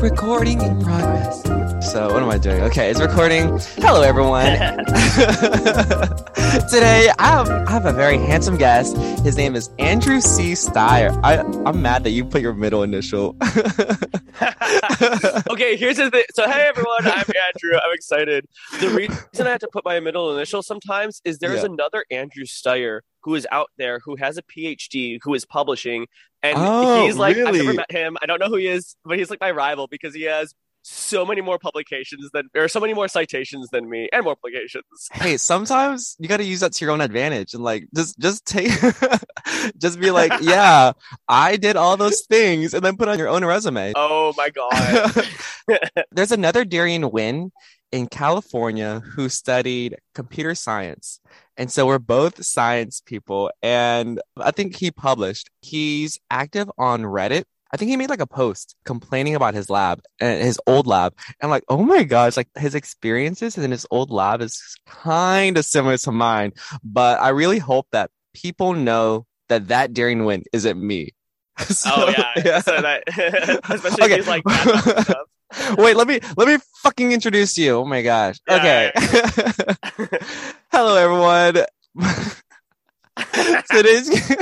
Recording in progress. So, what am I doing? Okay, it's recording. Hello, everyone. Today, I have, I have a very handsome guest. His name is Andrew C. Stier. I, I'm mad that you put your middle initial. okay, here's the thing. So, hey everyone, I'm Andrew. I'm excited. The reason I have to put my middle initial sometimes is there's Yeah. another Andrew Stier who is out there who has a PhD who is publishing, and Oh, he's like I've never met him. I don't know who he is, but he's like my rival because he has so many more publications than or so many more citations than me and more publications. hey, sometimes you got to use that to your own advantage and like just just take just be like, yeah, I did all those things, and then put on your own resume. Oh my god. There's another Darian Wynn in California who studied computer science. And so we're both science people. And I think he published, he's active on Reddit. I think he made like a post complaining about his lab and his old lab. And like, oh my gosh, like his experiences in his old lab is kind of similar to mine. But I really hope that people know that that Darian Wynn isn't me. So, oh yeah. So that especially Okay. if he's like that kind of stuff. Wait, let me let me fucking introduce you. Oh my gosh. Yeah, Okay. Hello everyone. today's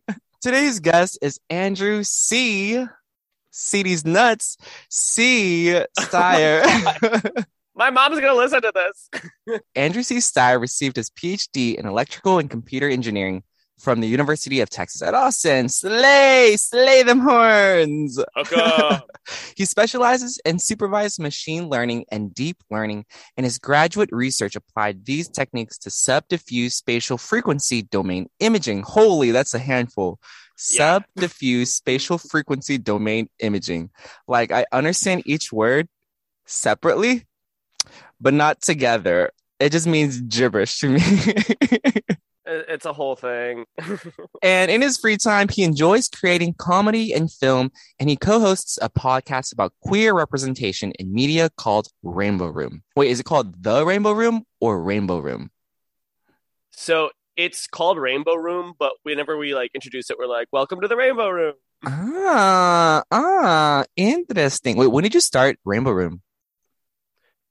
today's guest is Andrew C. CD's nuts. C. Stier. Oh my mom's gonna listen to this. Andrew C. Stier received his PhD in electrical and computer engineering from the University of Texas at Austin. Slay, slay them horns. Okay. He specializes in supervised machine learning and deep learning, and his graduate research applied these techniques to subdiffuse spatial frequency domain imaging. Holy, that's a handful. Yeah. Subdiffuse spatial frequency domain imaging. Like, I understand each word separately, but not together. It just means gibberish to me. It- It's a whole thing. And in his free time, he enjoys creating comedy and film, and he co-hosts a podcast about queer representation in media called Rainbow Room. Wait, is it called The Rainbow Room or Rainbow Room? So it's called Rainbow Room, but whenever we like introduce it, we're like, "Welcome to the Rainbow Room." Ah, ah, interesting. Wait, when did you start Rainbow Room?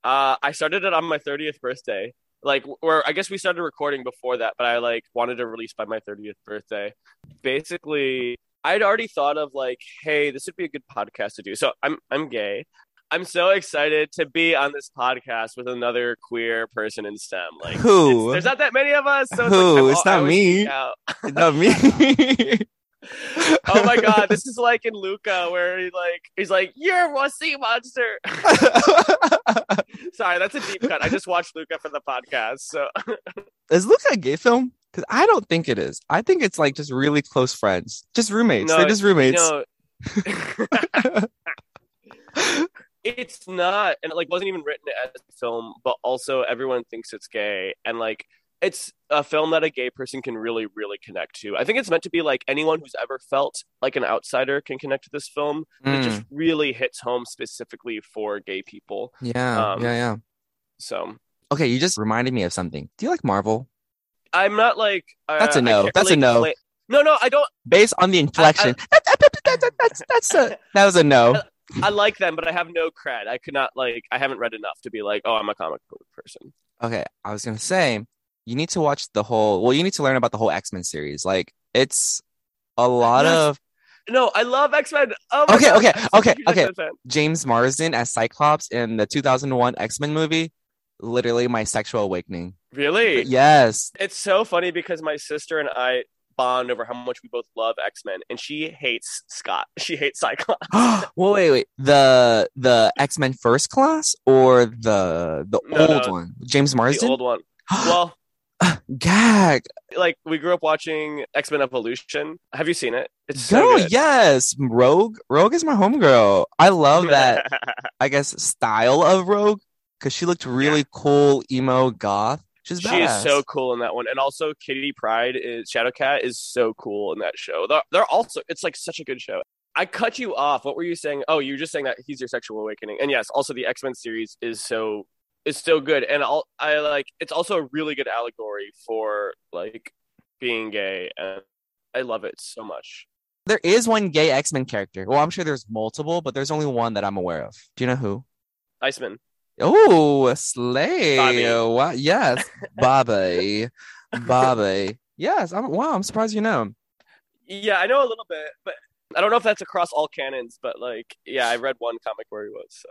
Uh, I started it on my 30th birthday. Like, or I guess we started recording before that, but I like wanted to release by my 30th birthday. Basically, I'd already thought of like, hey, this would be a good podcast to do. So I'm I'm gay. I'm so excited to be on this podcast with another queer person in STEM. Like, Who? there's not that many of us. So it's, Who? like, It's not me. geek. Not me. oh my god, this is like in Luca where he like he's like, You're a sea monster. Sorry, that's a deep cut. I just watched Luca for the podcast. So is Luca a gay film? Because I don't think it is. I think it's like just really close friends, just roommates. No, They're just roommates. no. it's not and it like wasn't even written as a film, but also everyone thinks it's gay. And like it's a film that a gay person can really, really connect to. I think it's meant to be like anyone who's ever felt like an outsider can connect to this film. It Mm, just really hits home specifically for gay people. yeah, um, yeah, yeah. So Okay, you just reminded me of something. Do you like Marvel? I'm not like uh, That's a no. That's a no. cla- no, no, I don't. Based on the inflection, that's, that's, that's, that's a, that was a no. I like them, but I have no cred. I could not like. I haven't read enough to be like, oh, I'm a comic book person. Okay, I was gonna say you need to watch the whole. Well, you need to learn about the whole X Men series. Like it's a lot Yes. of No, I love X Men. Oh Okay, God, okay, I'm okay, okay. James Marsden as Cyclops in the 2001 X Men movie. Literally my sexual awakening. Really? Yes. It's so funny because my sister and I bond over how much we both love X Men, and she hates Scott. She hates Cyclops. well, wait, wait. The the X Men First Class or the the No, old no. one? James marsden the old one. Well, Gag. like we grew up watching X Men Evolution. Have you seen it? It's so Girl, good. yes. Rogue. Rogue is my homegirl. I love that. I guess style of Rogue because she looked really cool, emo, goth. She's she is so cool in that one, and also Kitty Pryde is Shadowcat is so cool in that show. They're, they're also it's like such a good show. I cut you off. What were you saying? Oh, you were just saying that he's your sexual awakening, and yes, also the X Men series is so is still good, and I'll, I like it's also a really good allegory for like being gay, and I love it so much. There is one gay X Men character. Well, I'm sure there's multiple, but there's only one that I'm aware of. Do you know who? Iceman. Oh, Slay. Bobby. Wow. Yes. Bobby. Bobby. Yes. I'm wow, I'm surprised you know him. Yeah, I know a little bit, but I don't know if that's across all canons. But like, yeah, I read one comic where he was. So,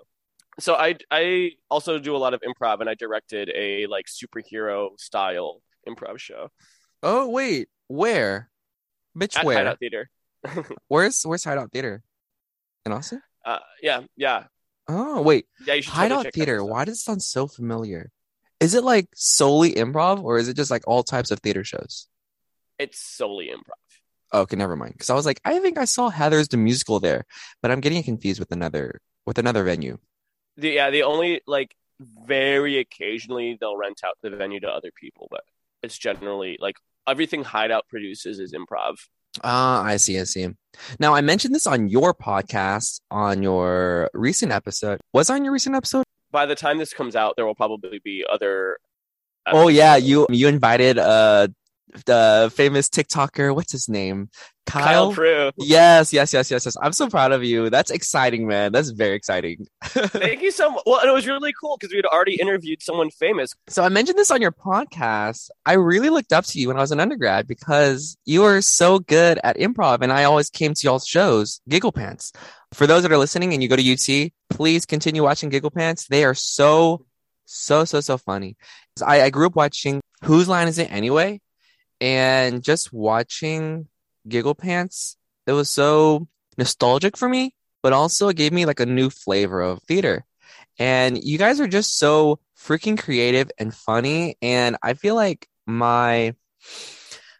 so I I also do a lot of improv, and I directed a like superhero style improv show Oh, wait. Where? Bitch, at where? Hideout Theater. Where's where's Hideout Theater? In Austin? Uh, yeah, yeah, Oh, wait. yeah. You should Hideout Theater. Why does it sound so familiar? Is it like solely improv or is it just like all types of theater shows? It's solely improv. Okay, never mind. Because I was like, I think I saw Heathers the musical there, but I'm getting confused with another with another venue. The, yeah, the only like very occasionally they'll rent out the venue to other people, but it's generally like everything Hideout produces is improv. Ah, I see, I see. Now I mentioned this on your podcast on your recent episode. Was on your recent episode? By the time this comes out, there will probably be other. Oh yeah, you you invited uh the famous TikToker. What's his name? Kyle Kyle. Prue. Yes, yes, yes, yes, yes. I'm so proud of you. That's exciting, man. That's very exciting. Thank you so much. Well, and it was really cool because we had already interviewed someone famous. So I mentioned this on your podcast. I really looked up to you when I was an undergrad because you were so good at improv, and I always came to y'all's shows, Giggle Pants. For those that are listening and you go to UT, please continue watching Giggle Pants. They are so, so, so, so funny. I, I grew up watching Whose Line Is It Anyway? And just watching Giggle Pants, it was so nostalgic for me, but also it gave me like a new flavor of theater. And you guys are just so freaking creative and funny. And I feel like my,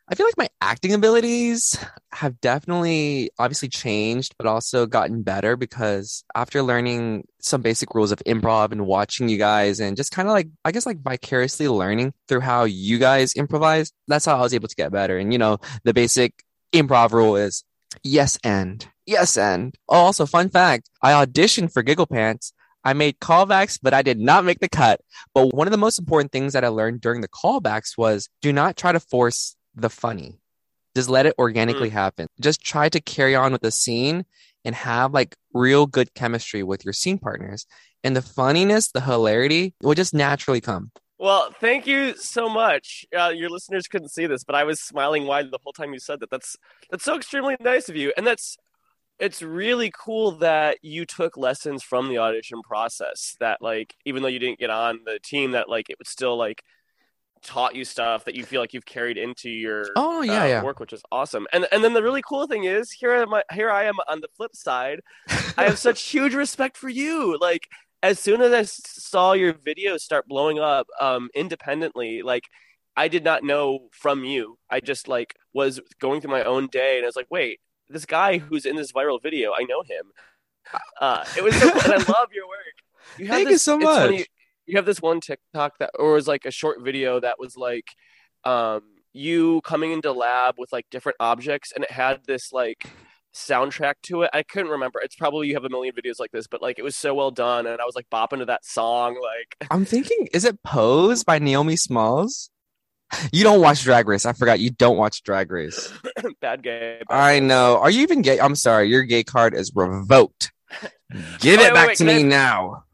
I feel like my acting abilities have definitely obviously changed, but also gotten better because after learning some basic rules of improv and watching you guys and just kind of like, I guess like vicariously learning through how you guys improvise, that's how I was able to get better. And you know, the basic improv rule is yes and yes and. Oh, also fun fact, I auditioned for Giggle Pants. I made callbacks, but I did not make the cut. But one of the most important things that I learned during the callbacks was do not try to force the funny. Just let it organically happen. Just try to carry on with the scene and have like real good chemistry with your scene partners. And the funniness, the hilarity will just naturally come. Well, thank you so much. Uh, your listeners couldn't see this, but I was smiling wide the whole time you said that. That's that's so extremely nice of you, and that's it's really cool that you took lessons from the audition process. That like, even though you didn't get on the team, that like it was still like taught you stuff that you feel like you've carried into your Oh, yeah, uh, yeah. work, which is awesome. And and then the really cool thing is here am I here I am on the flip side. I have such huge respect for you. Like as soon as I saw your videos start blowing up um, independently, like I did not know from you. I just like was going through my own day, and I was like, wait, this guy who's in this viral video, I know him. Uh, it was so cool, I love your work. You have Thank you this- so it's funny, much. You have this one TikTok that, or was like a short video that was like, um, you coming into lab with like different objects, and it had this like soundtrack to it. I couldn't remember. It's probably you have a million videos like this, but like it was so well done, and I was like bopping to that song. Like, I'm thinking, is it Pose by Naomi Smalls? You don't watch Drag Race. I forgot you don't watch Drag Race. bad gay. bad I know. Are you even gay? I'm sorry. Your gay card is revoked. Give Wait, it wait, back wait, to me I- now.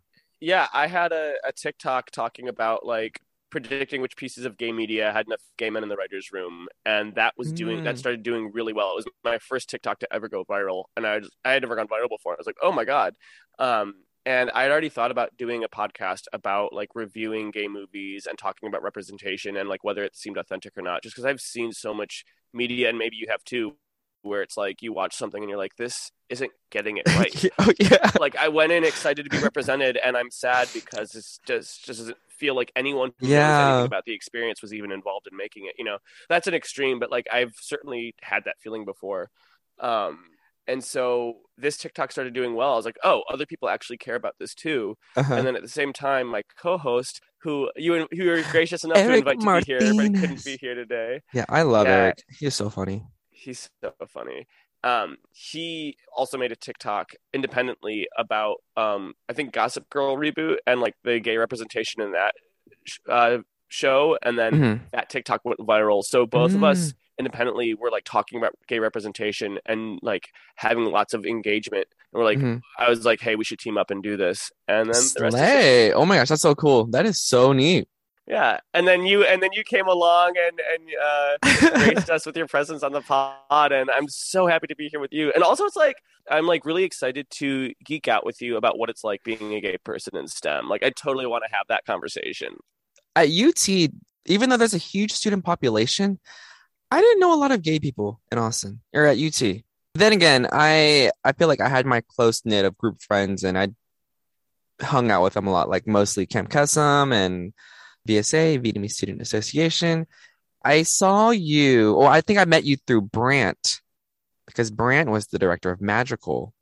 Yeah, I had a, a TikTok talking about like predicting which pieces of gay media had enough gay men in the writers' room, and that was doing that Mm. started doing really well. It was my first TikTok to ever go viral, and I just, I had never gone viral before. I was like, oh my god. Um, and I had already thought about doing a podcast about like reviewing gay movies and talking about representation and like whether it seemed authentic or not. Just because I've seen so much media, and maybe you have too, where it's like you watch something and you're like, this isn't getting it right. oh yeah. like I went in excited to be represented, and I'm sad because it's just just doesn't feel like anyone who knows Yeah. anything about the experience was even involved in making it. You know, that's an extreme, but like I've certainly had that feeling before. Um, and so this TikTok started doing well. I was like, oh, other people actually care about this too. Uh-huh. And then at the same time, my co-host, who you who were gracious enough to Eric invite to be here, but couldn't be here today yeah, I love Yeah. Eric. He's so funny. He's so funny. Um, he also made a TikTok independently about um, I think Gossip Girl reboot and like the gay representation in that sh- uh, show, and then Mhm. that TikTok went viral. So both of Mm. us independently were like talking about gay representation and like having lots of engagement. And we're like, Mhm. I was like, hey, we should team up and do this, and then the rest Slay. Oh my gosh, that's so cool. That is so neat. Yeah. And then you and then you came along and and uh, graced us with your presence on the pod and i'm so happy to be here with you and also it's like i'm like really excited to geek out with you about what it's like being a gay person in stem like i totally want to have that conversation At UT, even though there's a huge student population, I didn't know a lot of gay people in Austin or at UT. Then again, I I feel like I had my close knit of group friends and I hung out with them a lot, like mostly Camp Kesem and VSA, Vietnamese Student Association. I saw you, or I think I met you through Brant because Brant was the director of Magical.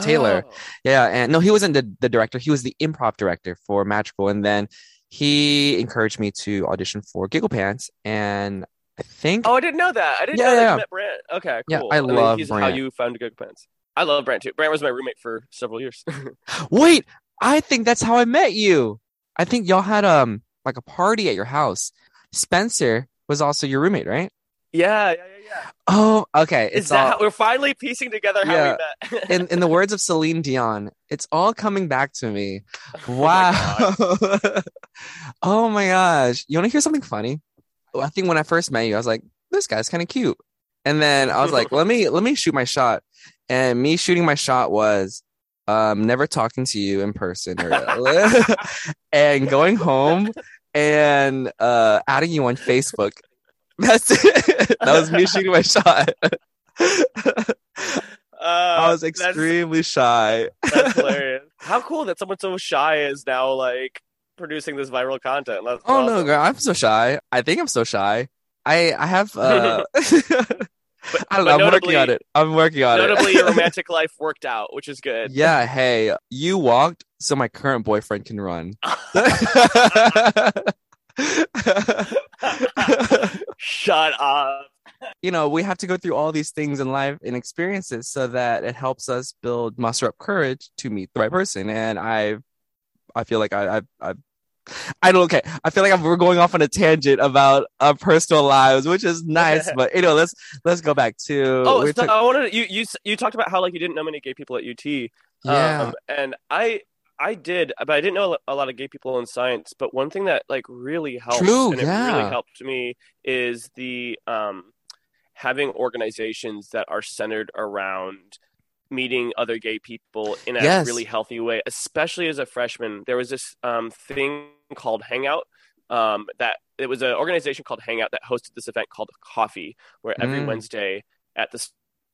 Taylor. Oh. Yeah, and no, he wasn't the, the director. He was the improv director for Magical, and then he encouraged me to audition for Giggle Pants, and I think oh i didn't know that i didn't Yeah, know that yeah. you met brant okay Yeah, cool I And then love he's how you found good pants i love brant too brant was my roommate for several years wait, I think that's how I met you. I think y'all had um like a party at your house. Spencer was also your roommate, right? yeah yeah yeah yeah Oh, okay. is that all how, we're finally piecing together how Yeah. we met in in the words of Celine Dion, it's all coming back to me. Oh my Wow. Oh my gosh. You want to hear something funny? I think when I first met you, I was like, this guy's kind of cute. And then I was like, let me let me shoot my shot. And me shooting my shot was um never talking to you in person or and going home and uh adding you on Facebook. That's it. that was me shooting my shot. I Uh, was that's- extremely shy. That's hilarious. How cool that someone so shy is now like producing this viral content. That's Oh no, girl, I'm so shy. I think I'm so shy. I I have uh I don't but know, I'm working on it. I'm working on Notably, it. Notably, your romantic life worked out, which is good. yeah, hey, you walked so my current boyfriend can run. Shut up. you know, we have to go through all these things in life and experiences so that it helps us build muster up courage to meet the right person. And I I feel like I I I I don't okay. I feel like I'm, we're going off on a tangent about our personal lives, which is nice. but you know, let's let's go back to Oh, so took- I wanted you you you talked about how like you didn't know many gay people at UT. yeah. Um, and I I did, but I didn't know a lot of gay people in science. But one thing that like really helped, True, and it really helped me, is the um having organizations that are centered around meeting other gay people in a Yes. really healthy way. Especially as a freshman, there was this um thing called Hangout. Um, that it was an organization called Hangout that hosted this event called Coffee, where every Mm. Wednesday at the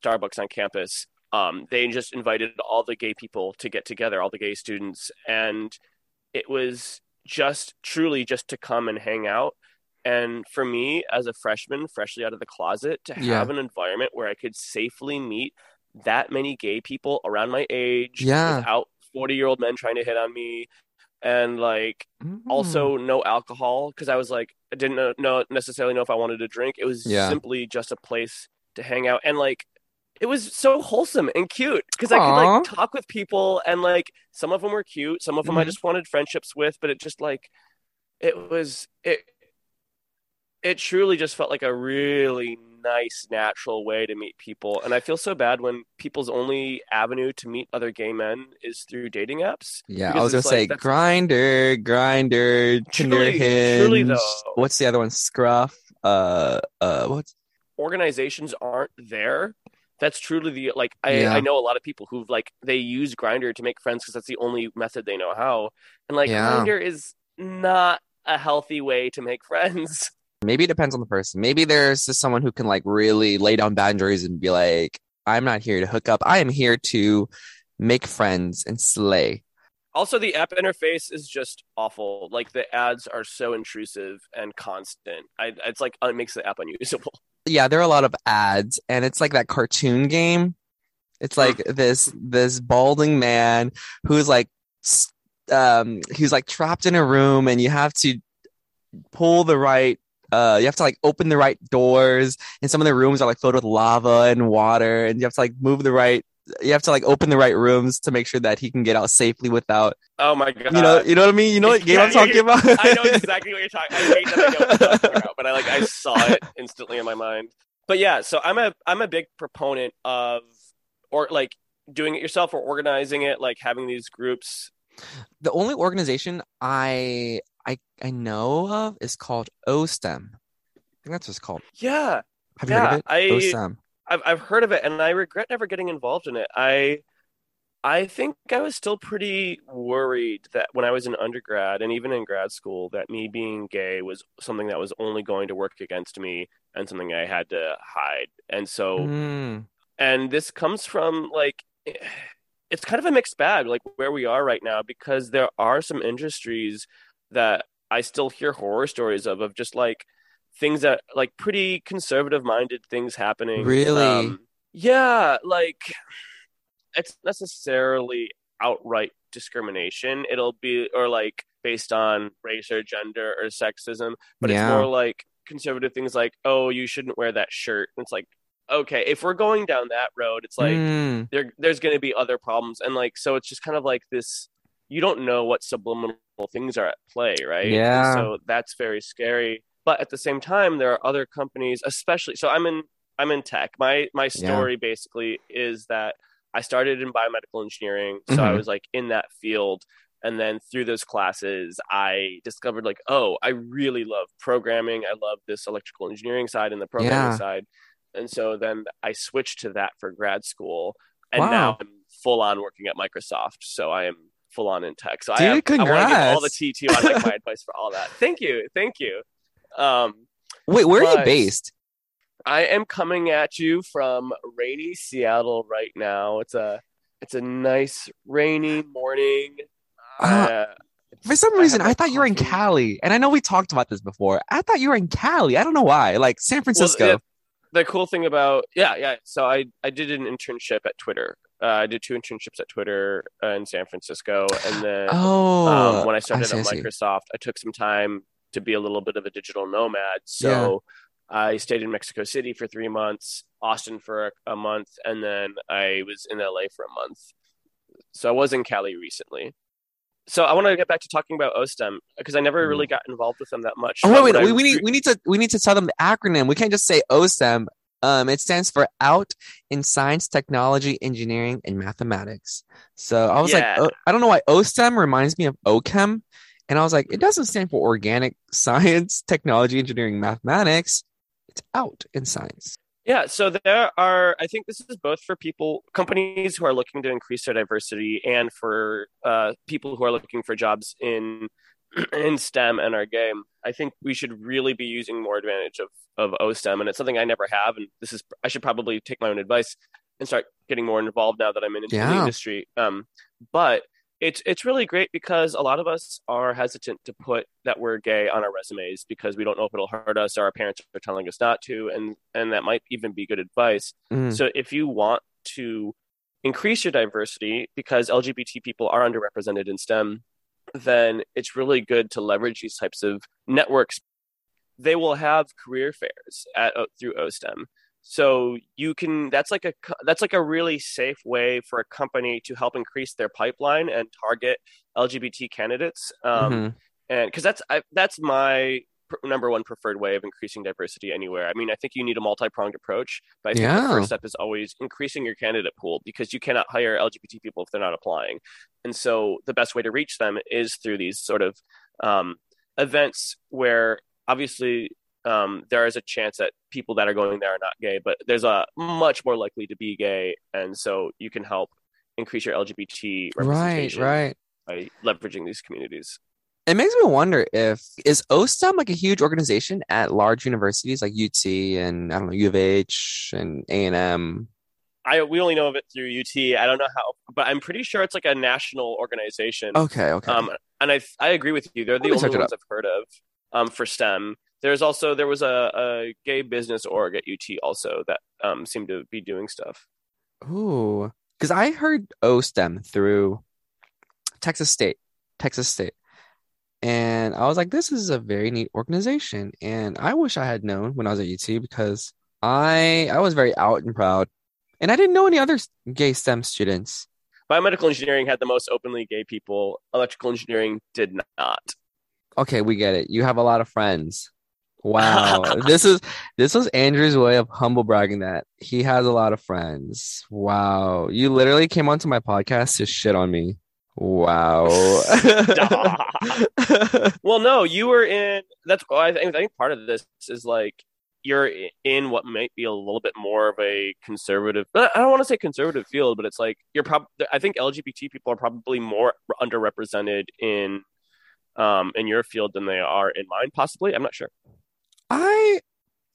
Starbucks on campus, um, they just invited all the gay people to get together, all the gay students, and it was just truly just to come and hang out. And for me, as a freshman, freshly out of the closet, to Yeah. have an environment where I could safely meet that many gay people around my age Yeah. without 40 year old men trying to hit on me and like Mm. also no alcohol because I was like I didn't know, necessarily know if I wanted to drink. It was Yeah. simply just a place to hang out and like it was so wholesome and cute because I could like talk with people and like some of them were cute, some of them I Mhm. just wanted friendships with, but it just like it was it it truly just felt like a really nice, natural way to meet people. And I feel so bad when people's only avenue to meet other gay men is through dating apps. Yeah, I was gonna it's say Grindr, Grindr, Tinder, Truly- truly though. What's the other one? Scruff. Uh, uh, what's organizations aren't there. That's truly the like I, Yeah. I know a lot of people who've like they use Grindr to make friends because that's the only method they know how. And like Yeah. Grindr is not a healthy way to make friends. Maybe it depends on the person. Maybe there's just someone who can like really lay down boundaries and be like, I'm not here to hook up. I am here to make friends and slay. Also, the app interface is just awful. Like the ads are so intrusive and constant. I, it's like it makes the app unusable. Yeah, there are a lot of ads, and it's like that cartoon game. It's like this this balding man who's like um he's like trapped in a room, and you have to pull the right. Uh, you have to like open the right doors, and some of the rooms are like filled with lava and water, and you have to like move the right. You have to like open the right rooms to make sure that he can get out safely without. Oh my god! You know, you know what I mean. You know what game Yeah, I'm talking yeah, about. I know exactly what you're talking. I hate that I know what you're talking about, but I like I saw it instantly in my mind. But yeah, so I'm a I'm a big proponent of or like doing it yourself or organizing it, like having these groups. the only organization I I I know of is called OSTEM. I think that's what it's called. Yeah, Have you heard of it? I- OSTEM. I've I've heard of it, and I regret never getting involved in it. I I think I was still pretty worried that when I was in undergrad and even in grad school, that me being gay was something that was only going to work against me and something I had to hide. And so Mm, and this comes from like it's kind of a mixed bag like where we are right now because there are some industries that i still hear horror stories of of just like things that like pretty conservative minded things happening. Really? Um, yeah like it's necessarily outright discrimination. It'll be or like based on race or gender or sexism but Yeah. it's more like conservative things like oh you shouldn't wear that shirt. And it's like okay if we're going down that road it's like mm, there there's going to be other problems. And like so it's just kind of like this you don't know what subliminal things are at play right? Yeah. so that's very scary. But at the same time there are other companies especially so i'm in i'm in tech. My my story basically is that i started in biomedical engineering. So i Mhm. was like in that field. And then through those classes i discovered like oh i really love programming. I love this electrical engineering side and the programming Yeah. side. And so then i switched to that for grad school. And Wow. now i'm full on working at microsoft. So i am full on in tech so Dude, i, have, I want to give all the congrats. tt on like my advice for all that thank you thank you um Wait, where are you based? I am coming at you from rainy Seattle right now. It's a it's a nice rainy morning. Uh, Uh, For some reason, my I thought you were in. Cali, and I know we talked about this before. I thought you were in Cali. I don't know why. Like San Francisco. yeah, the cool thing about yeah yeah so I I did an internship at Twitter. Uh, I did two internships at Twitter uh, in San Francisco, and then oh, um, when I started see, at. Microsoft, I took some time to be a little bit of a digital nomad. So I stayed in Mexico City for three months, Austin for a, a month, and then I was in LA for a month. So I was in Cali recently. So I want to get back to talking about OSTEM because I never really got involved with them that much. Oh wait, wait, I we, we need we need to we need to tell them the acronym. We can't just say OSTEM. Um, it stands for Out in Science, Technology, Engineering, and Mathematics. So I was Yeah. like, oh, I don't know why OSTEM reminds me of OChem, and I was like, it doesn't stand for Organic Science, Technology, Engineering, Mathematics. It's Out in Science. Yeah, so there are, I think this is both for people, companies who are looking to increase their diversity and for uh, people who are looking for jobs in in STEM and our game. I think we should really be using more advantage of, of OSTEM, and it's something I never have. And this is, I should probably take my own advice and start getting more involved now that I'm in, in the Yeah. industry. Um, but it's it's really great because a lot of us are hesitant to put that we're gay on our resumes because we don't know if it'll hurt us or our parents are telling us not to and and that might even be good advice Mm. so if you want to increase your diversity because lgbt people are underrepresented in stem then it's really good to leverage these types of networks they will have career fairs at uh, through ostem so you can that's like a that's like a really safe way for a company to help increase their pipeline and target lgbt candidates um, Mhm. and because that's I, that's my number one preferred way of increasing diversity anywhere. I mean, I think you need a multi-pronged approach, but I think Yeah. the first step is always increasing your candidate pool because you cannot hire LGBT people if they're not applying. And so the best way to reach them is through these sort of um, events where obviously um, there is a chance that people that are going there are not gay, but there's a much more likely to be gay, and so you can help increase your LGBT Right, right. by leveraging these communities. It makes me wonder if is OSTEM like a huge organization at large universities like UT and I don't know U of H and A and M. I we only know of it through UT. I don't know how, but I'm pretty sure it's like a national organization. Okay, okay. Um, and I I agree with you. They're the only ones I've heard of. Um, for STEM, there's also there was a, a gay business org at UT also that um seemed to be doing stuff. Ooh, because I heard OSTEM through Texas State, Texas State, and I was like, this is a very neat organization, and I wish I had known when I was at UT because I I was very out and proud, and I didn't know any other gay STEM students. Biomedical engineering had the most openly gay people. Electrical engineering did not. Okay, we get it. You have a lot of friends. Wow. this is this was Andrew's way of humble bragging that he has a lot of friends. Wow. You literally came onto my podcast to shit on me. Wow. Well, no, you were in. That's I think. I think part of this is like you're in what might be a little bit more of a conservative. I don't want to say conservative field, but it's like you're probably. I think LGBT people are probably more underrepresented in um in your field than they are in mine. Possibly, I'm not sure. I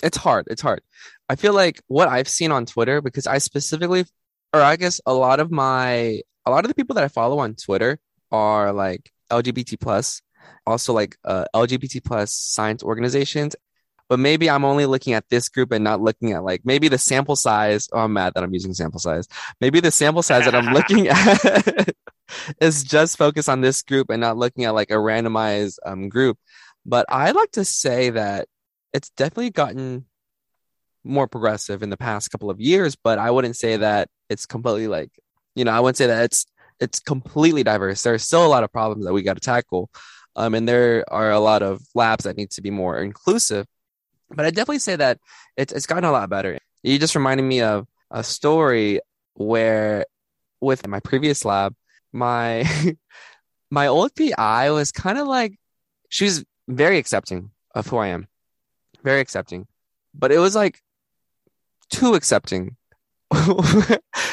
it's hard. It's hard. I feel like what I've seen on Twitter because I specifically or I guess a lot of my a lot of the people that I follow on Twitter are like LGBT plus, also like uh, LGBT plus science organizations. But maybe I'm only looking at this group and not looking at like maybe the sample size. Oh, I'm mad that I'm using sample size. Maybe the sample size that I'm looking at is just focused on this group and not looking at like a randomized um, group. But I like to say that it's definitely gotten more progressive in the past couple of years, but I wouldn't say that it's completely like, you know, I wouldn't say that it's it's completely diverse. There's still a lot of problems that we got to tackle. Um, and there are a lot of labs that need to be more inclusive. But I definitely say that it's it's gotten a lot better. You just reminded me of a story where with my previous lab, my my old PI was kind of like she was very accepting of who I am. Very accepting. But it was like too accepting.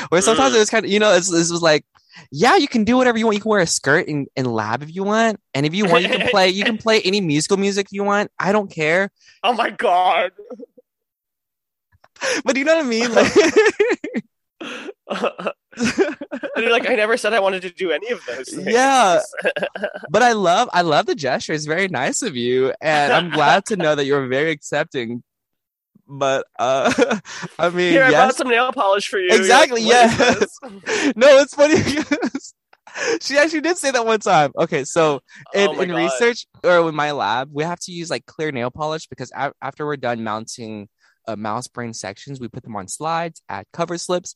Where sometimes it was kind of, you know, it's, this was like, yeah, you can do whatever you want. You can wear a skirt in, in lab if you want. And if you want, you can play, you can play any musical music you want. I don't care. Oh my god. But do you know what I mean? Like, and you're like, I never said I wanted to do any of those. Things. Yeah. but I love, I love the gesture. It's very nice of you. And I'm glad to know that you're very accepting. But, uh, I mean, Here, I yes. brought some nail polish for you. Exactly, yes. no, it's funny because she actually did say that one time. Okay, so in, Oh in research or in my lab, we have to use like clear nail polish because a- after we're done mounting uh, mouse brain sections, we put them on slides, add cover slips,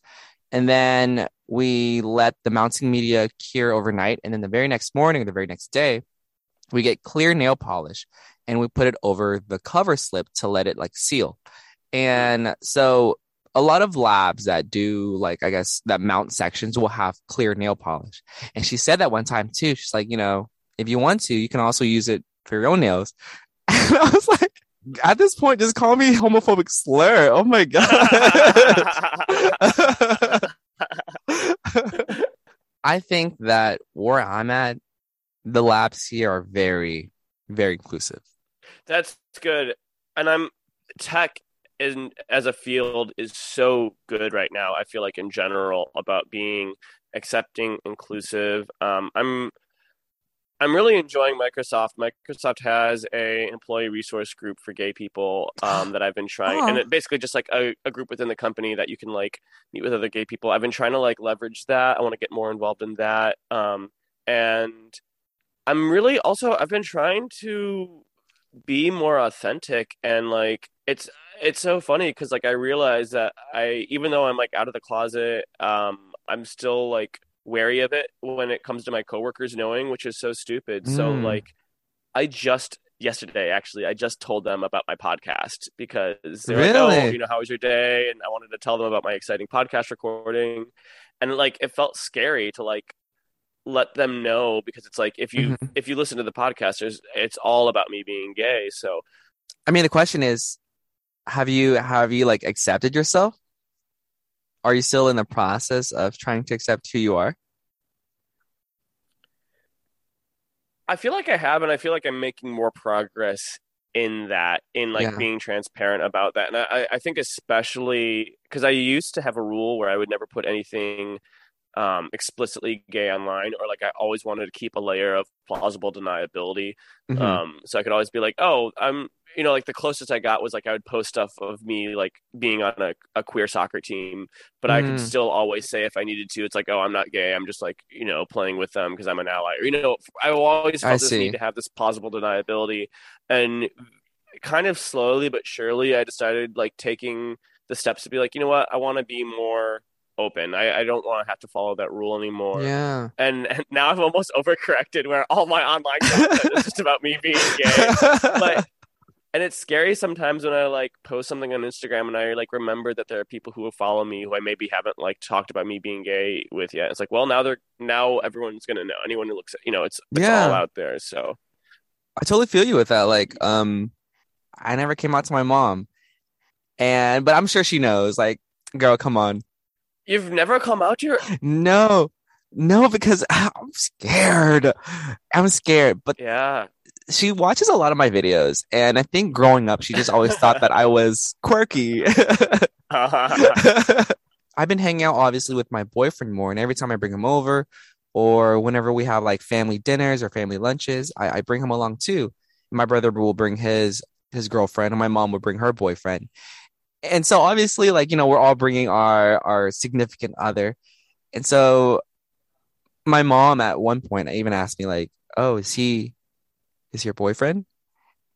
and then we let the mounting media cure overnight. And then the very next morning or the very next day, we get clear nail polish and we put it over the cover slip to let it like seal. And so a lot of labs that do like I guess that mount sections will have clear nail polish. And she said that one time too. She's like, you know, if you want to, you can also use it for your own nails. And I was like, at this point, just call me homophobic slur. Oh my god. I think that where I'm at, the labs here are very, very inclusive. That's good. And I'm tech in as a field is so good right now. I feel like in general about being accepting, inclusive. Um, I'm I'm really enjoying Microsoft. Microsoft has a employee resource group for gay people um, that I've been trying, and it basically just like a, a group within the company that you can like meet with other gay people. I've been trying to like leverage that. I want to get more involved in that, um, and I'm really also I've been trying to be more authentic and like it's it's so funny because like I realize that I even though I'm like out of the closet, um, I'm still like wary of it when it comes to my coworkers knowing, which is so stupid. So Mm. like I just yesterday actually i just told them about my podcast because they're like oh you know how was your day and i wanted to tell them about my exciting podcast recording and like it felt scary to like let them know because it's like if you Mhm. if you listen to the podcast it's all about me being gay so I mean, the question is, have you have you like accepted yourself? Are you still in the process of trying to accept who you are? I feel like I have, and I feel like I'm making more progress in that, in like Yeah. being transparent about that. And I, I think especially because I used to have a rule where I would never put anything um, explicitly gay online, or like I always wanted to keep a layer of plausible deniability. Mhm. Um, so I could always be like, oh, I'm, you know, like the closest I got was like I would post stuff of me like being on a, a queer soccer team, but I Mhm. could still always say if I needed to, it's like, oh, I'm not gay. I'm just like, you know, playing with them because I'm an ally. Or, you know, I always I felt this see. need to have this plausible deniability. And kind of slowly but surely, I decided like taking the steps to be like, you know what, I want to be more open. I, I don't want to have to follow that rule anymore yeah. and, and now I'm almost overcorrected where all my online content is just about me being gay. But and it's scary sometimes when I like post something on Instagram and I like remember that there are people who will follow me who I maybe haven't like talked about me being gay with yet. It's like, well, now they're now everyone's gonna know. Anyone who looks at you know, it's it's Yeah. all out there. So I totally feel you with that. Like, um, I never came out to my mom, and but I'm sure she knows. Like, girl, come on. You've never come out your No, no, because I'm scared. I'm scared. But yeah. she watches a lot of my videos, and I think growing up, she just always thought that I was quirky. I've been hanging out obviously with my boyfriend more, and every time I bring him over, or whenever we have like family dinners or family lunches, I, I bring him along too. My brother will bring his his girlfriend, and my mom will bring her boyfriend. And so obviously, like you know, we're all bringing our our significant other, and so my mom at one point even asked me like, "Oh, is he is your boyfriend?"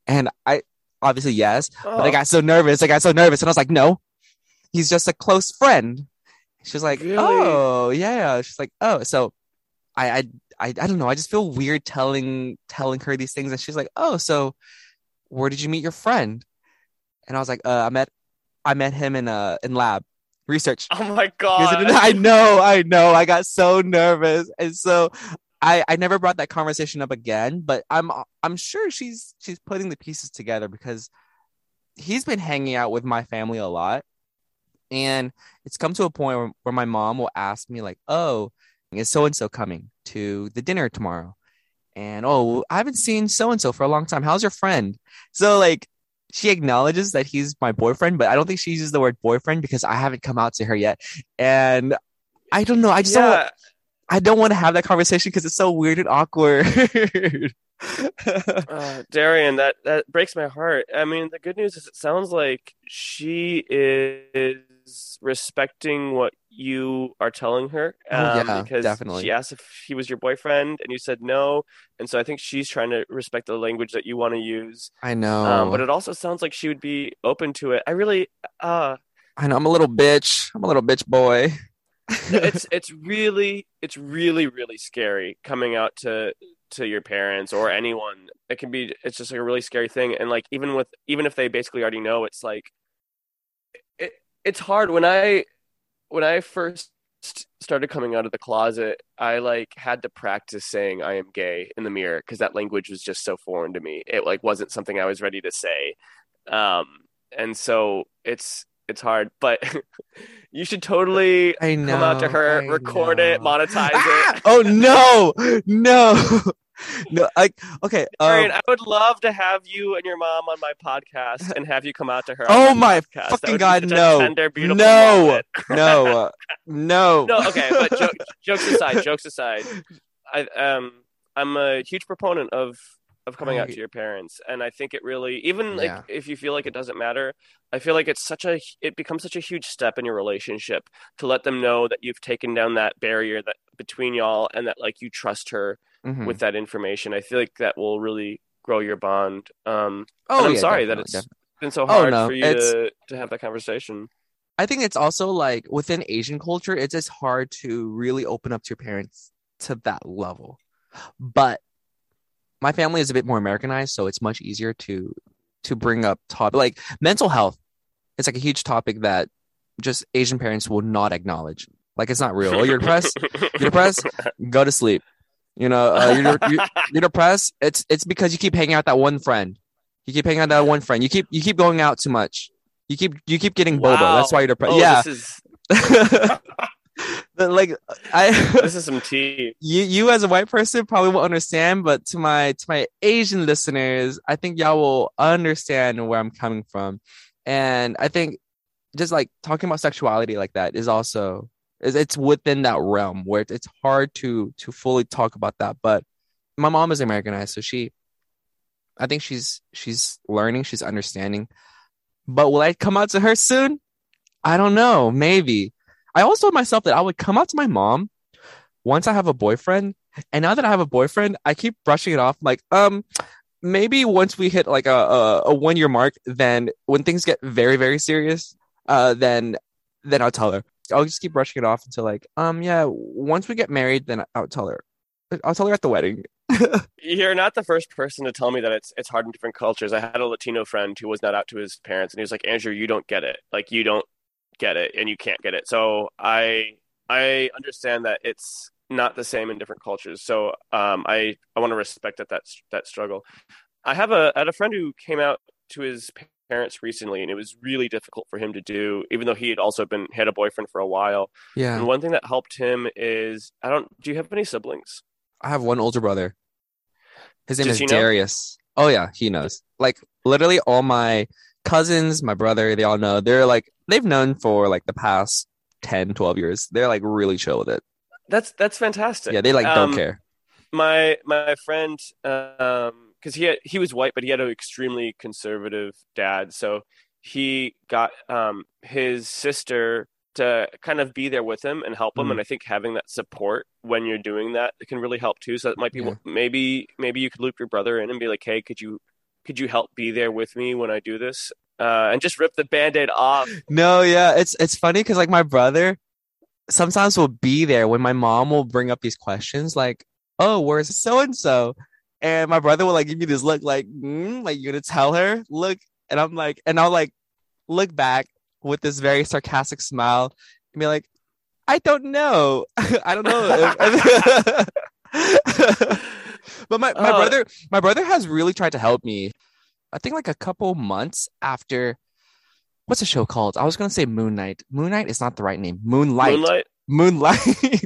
And I obviously yes, but I Oh, got so nervous. I got so nervous, and I was like, "No, he's just a close friend." She was like, Really? "Oh, yeah." She's like, "Oh." So I, I, I, I don't know. I just feel weird telling telling her these things, and she's like, "Oh, so where did you meet your friend?" And I was like, "Uh, I met, I met him in uh in lab research." oh my god. I know, I know. I got so nervous, and so I I never brought that conversation up again. But I'm I'm sure she's she's putting the pieces together because he's been hanging out with my family a lot, and it's come to a point where, where my mom will ask me like, "Oh, is so and so coming to the dinner tomorrow?" And oh, I haven't seen so and so for a long time. How's your friend? So like. She acknowledges that he's my boyfriend, but I don't think she uses the word boyfriend because I haven't come out to her yet and I don't know. I just don't. yeah. I don't want to have that conversation because it's so weird and awkward. Uh, Darian, that that breaks my heart. I mean, the good news is it sounds like she is respecting what you are telling her. Oh, um, yeah, because definitely. she asked if he was your boyfriend, and you said no, and so I think she's trying to respect the language that you want to use. I know. Um, but it also sounds like she would be open to it. I really, uh, I know. I'm a little bitch. I'm a little bitch boy. it's it's really it's really really scary coming out to to your parents or anyone it can be it's just like a really scary thing and like even with even if they basically already know it's like it's hard. When i when i first started coming out of the closet i like had to practice saying i am gay in the mirror because that language was just so foreign to me. It like wasn't something i was ready to say. Um and so it's it's hard but you should totally I come out to her I record it monetize Ah! it. Oh no, no, no. I okay. Um, I would love to have you and your mom on my podcast and have you come out to her. Oh my podcast. Fucking God, no. tender, No. no, uh, no. no, okay, but jo- jokes aside, jokes aside, I um I'm a huge proponent of of coming out to your parents, and I think it really even like if you feel like it doesn't matter, I feel like it's such a it becomes such a huge step in your relationship to let them know that you've taken down that barrier that between y'all and that like you trust her Mhm. with that information. I feel like that will really grow your bond. Um, oh, and I'm yeah, sorry that it's definitely. been so Oh, hard no, for you it's- to, to have that conversation. I think it's also like within Asian culture, it's just hard to really open up to your parents to that level. But my family is a bit more Americanized, so it's much easier to to bring up topic like mental health. It's like a huge topic that just Asian parents will not acknowledge. Like it's not real. Oh, you're depressed. You're depressed. Go to sleep. You know, uh, you're, you're, you're depressed. It's it's because you keep hanging out that one friend. You keep hanging out that one friend. You keep you keep going out too much. You keep you keep getting wow. boba. That's why you're depressed. Oh, yeah. This is... like I this is some tea. You you as a white person probably won't understand, but to my to my Asian listeners, I think y'all will understand where I'm coming from. And I think just like talking about sexuality like that is also it's within that realm where it's hard to to fully talk about that. But my mom is Americanized, so she, I think she's she's learning, she's understanding. But will I come out to her soon? I don't know. Maybe. I also told myself that I would come out to my mom once I have a boyfriend. And now that I have a boyfriend, I keep brushing it off. Like, um, maybe once we hit like a a, a one year mark, then when things get very very serious, uh, then then I'll tell her. I'll just keep brushing it off until like, um, yeah, once we get married, then I'll tell her. I'll tell her at the wedding. You're not the first person to tell me that it's it's hard in different cultures. I had a Latino friend who was not out to his parents, and he was like, "Andrew, you don't get it. Like, you don't get it, and you can't get it." So I I understand that it's not the same in different cultures. So um, I I want to respect that that that struggle. I have a I had a friend who came out to his parents recently, and it was really difficult for him to do, even though he had also been had a boyfriend for a while. Yeah. And one thing that helped him is I don't. Do you have any siblings? I have one older brother. His name Does is Darius. Know? Oh yeah, he knows. Like literally all my cousins, my brother, they all know. They're like they've known for like the past 10, 12 years. They're like really chill with it. That's that's fantastic. Yeah, they like don't um, care. My my friend um because he had, he was white, but he had an extremely conservative dad. So he got um, his sister to kind of be there with him and help him. Mm. And I think having that support when you're doing that can really help too. So it might be yeah. maybe maybe you could loop your brother in and be like, hey, could you could you help be there with me when I do this? Uh, and just rip the band-aid off. No, yeah, it's it's funny because like my brother sometimes will be there when my mom will bring up these questions like, oh, where's so and so? And my brother will like give me this look like, mm, like you're gonna tell her, look. And I'm like, and I'll like look back with this very sarcastic smile and be like, I don't know. I don't know. but my, my oh. brother, my brother has really tried to help me. I think like a couple months after what's the show called? I was gonna say Moon Knight. Moon Knight is not the right name. Moonlight. Moonlight. Moonlight.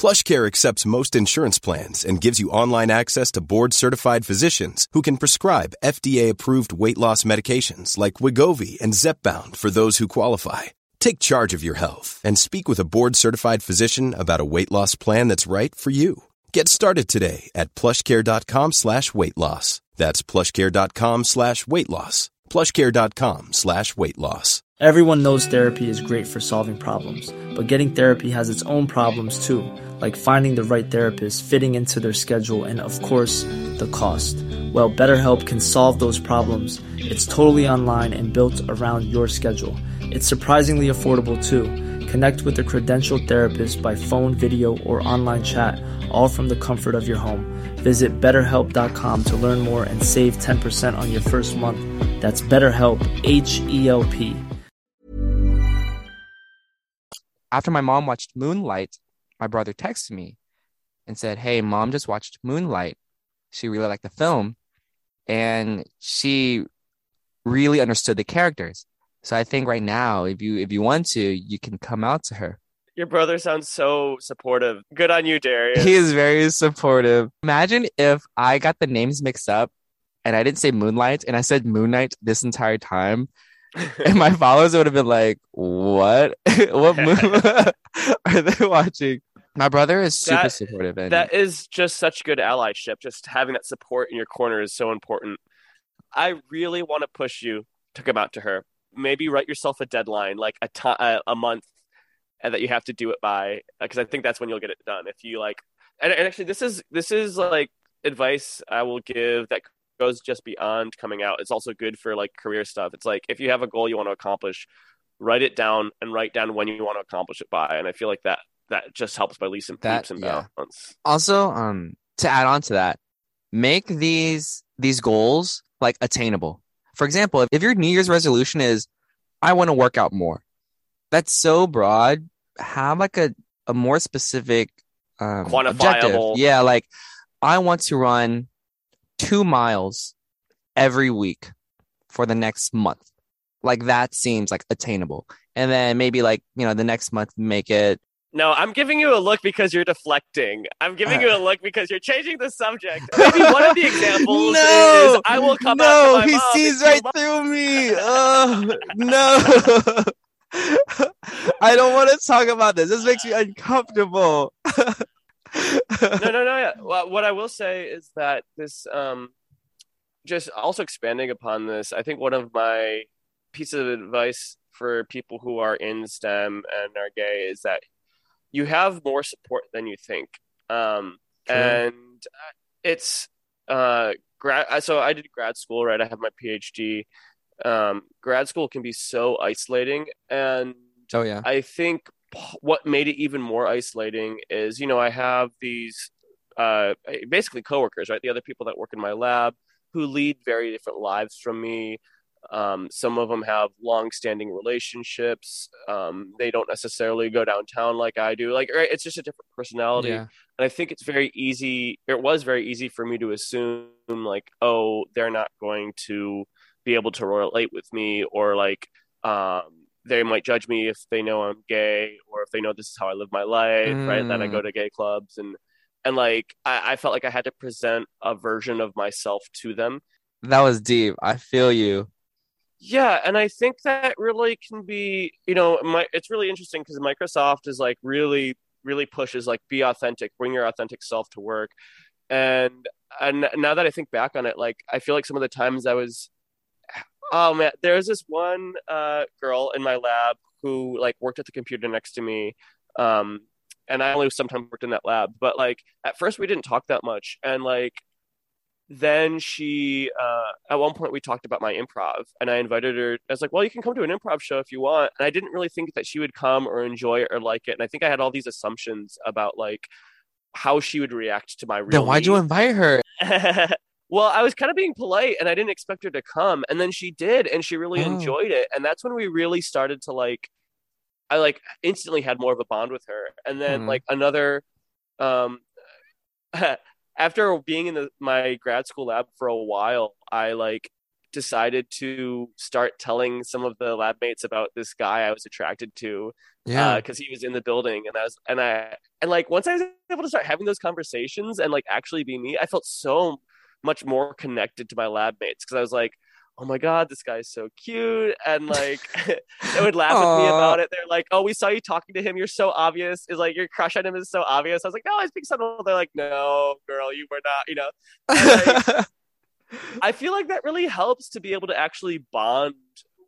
PlushCare accepts most insurance plans and gives you online access to board-certified physicians who can prescribe FDA-approved weight loss medications like Wegovy and Zepbound for those who qualify. Take charge of your health and speak with a board-certified physician about a weight loss plan that's right for you. Get started today at plushcare.com slash weight loss. That's plushcare.com slash weight loss. plushcare.com slash weight loss. Everyone knows therapy is great for solving problems, but getting therapy has its own problems too like finding the right therapist, fitting into their schedule, and of course, the cost. Well, BetterHelp can solve those problems. It's totally online and built around your schedule. It's surprisingly affordable too. Connect with a credentialed therapist by phone, video, or online chat, all from the comfort of your home. Visit betterhelp.com to learn more and save 10% on your first month. That's BetterHelp, H E L P. After my mom watched Moonlight, my brother texted me and said, Hey, mom just watched Moonlight. She really liked the film and she really understood the characters. So I think right now, if you if you want to, you can come out to her. Your brother sounds so supportive. Good on you, Darius. He is very supportive. Imagine if I got the names mixed up and I didn't say Moonlight and I said Moonlight this entire time. and my followers would have been like, "What? what movie are they watching?" My brother is super That- supportive, and That is just such good allyship. Just having that support in your corner is so important. I really want to push you to come out to her. Maybe write yourself a deadline, like a a, a month, and that you have to do it by, uh, because I think that's when you'll get it done. If you like, and, and actually, this is this is like advice I will give that goes just beyond coming out. It's also good for like career stuff. It's like if you have a goal you want to accomplish, write it down and write down when you want to accomplish it by. And I feel like that that just helps by leaps and That- leaps and yeah. bounds. also um to add on to that, make these these goals like attainable. For example, if, your New Year's resolution is I want to work out more, that's so broad. Have like a a more specific um, objective. Quantifiable. Yeah, like I want to run two miles every week for the next month. Like that seems like attainable. And then maybe like, you know, the next month make it No, I'm giving you a look because you're deflecting. I'm giving Uh. you a look because you're changing the subject. Maybe one of the examples No, is I will come no, out to my he mom sees right months. through me. Oh, no. I don't want to talk about this. This makes me uncomfortable. no, no, no. Yeah. Well, what I will say is that this, um, just also expanding upon this, I think one of my pieces of advice for people who are in STEM and are gay is that you have more support than you think. Um, and uh, it's uh, grad. So I did grad school, right? I have my PhD. Um, grad school can be so isolating, and Oh yeah. I think p- what made it even more isolating is, you know, I have these uh, basically coworkers, right? The other people that work in my lab who lead very different lives from me. Um, some of them have long-standing relationships. Um, they don't necessarily go downtown like I do. Like, right? It's just a different personality. Yeah. And I think it's very easy. It was very easy for me to assume, like, oh, they're not going to be able to relate with me, or like, um, they might judge me if they know I'm gay, or if they know this is how I live my life, right? That I Mm. go to gay clubs, and and like, I, I felt like I had to present a version of myself to them. That was deep. I feel you. Yeah, and I think that really can be, you know, my it's really interesting because Microsoft is like really, really pushes like be authentic, bring your authentic self to work, and and now that I think back on it, like I feel like some of the times I was, oh man, there was this one uh, girl in my lab who like worked at the computer next to me, um, and I only sometimes worked in that lab, but like at first we didn't talk that much, and like then she uh, at one point we talked about my improv and i invited her i was like well you can come to an improv show if you want and i didn't really think that she would come or enjoy it or like it and i think i had all these assumptions about like how she would react to my real Then why'd you invite her? well i was kind of being polite and i didn't expect her to come and then she did and she really Oh. enjoyed it and that's when we really started to like i like instantly had more of a bond with her and then Hmm. like another um after being in the, my grad school lab for a while i like decided to start telling some of the lab mates about this guy i was attracted to Yeah. Uh, because he was in the building and I was and I and like once I was able to start having those conversations and like actually be me, I felt so much more connected to my lab mates because I was like, oh my god, this guy's so cute and like they would laugh with me about it. They're like, oh, we saw you talking to him. You're so obvious. Is like your crush on him is so obvious. I was like, no, I speak subtle. They're like, no, girl, you were not. You know, and, like, I feel like that really helps to be able to actually bond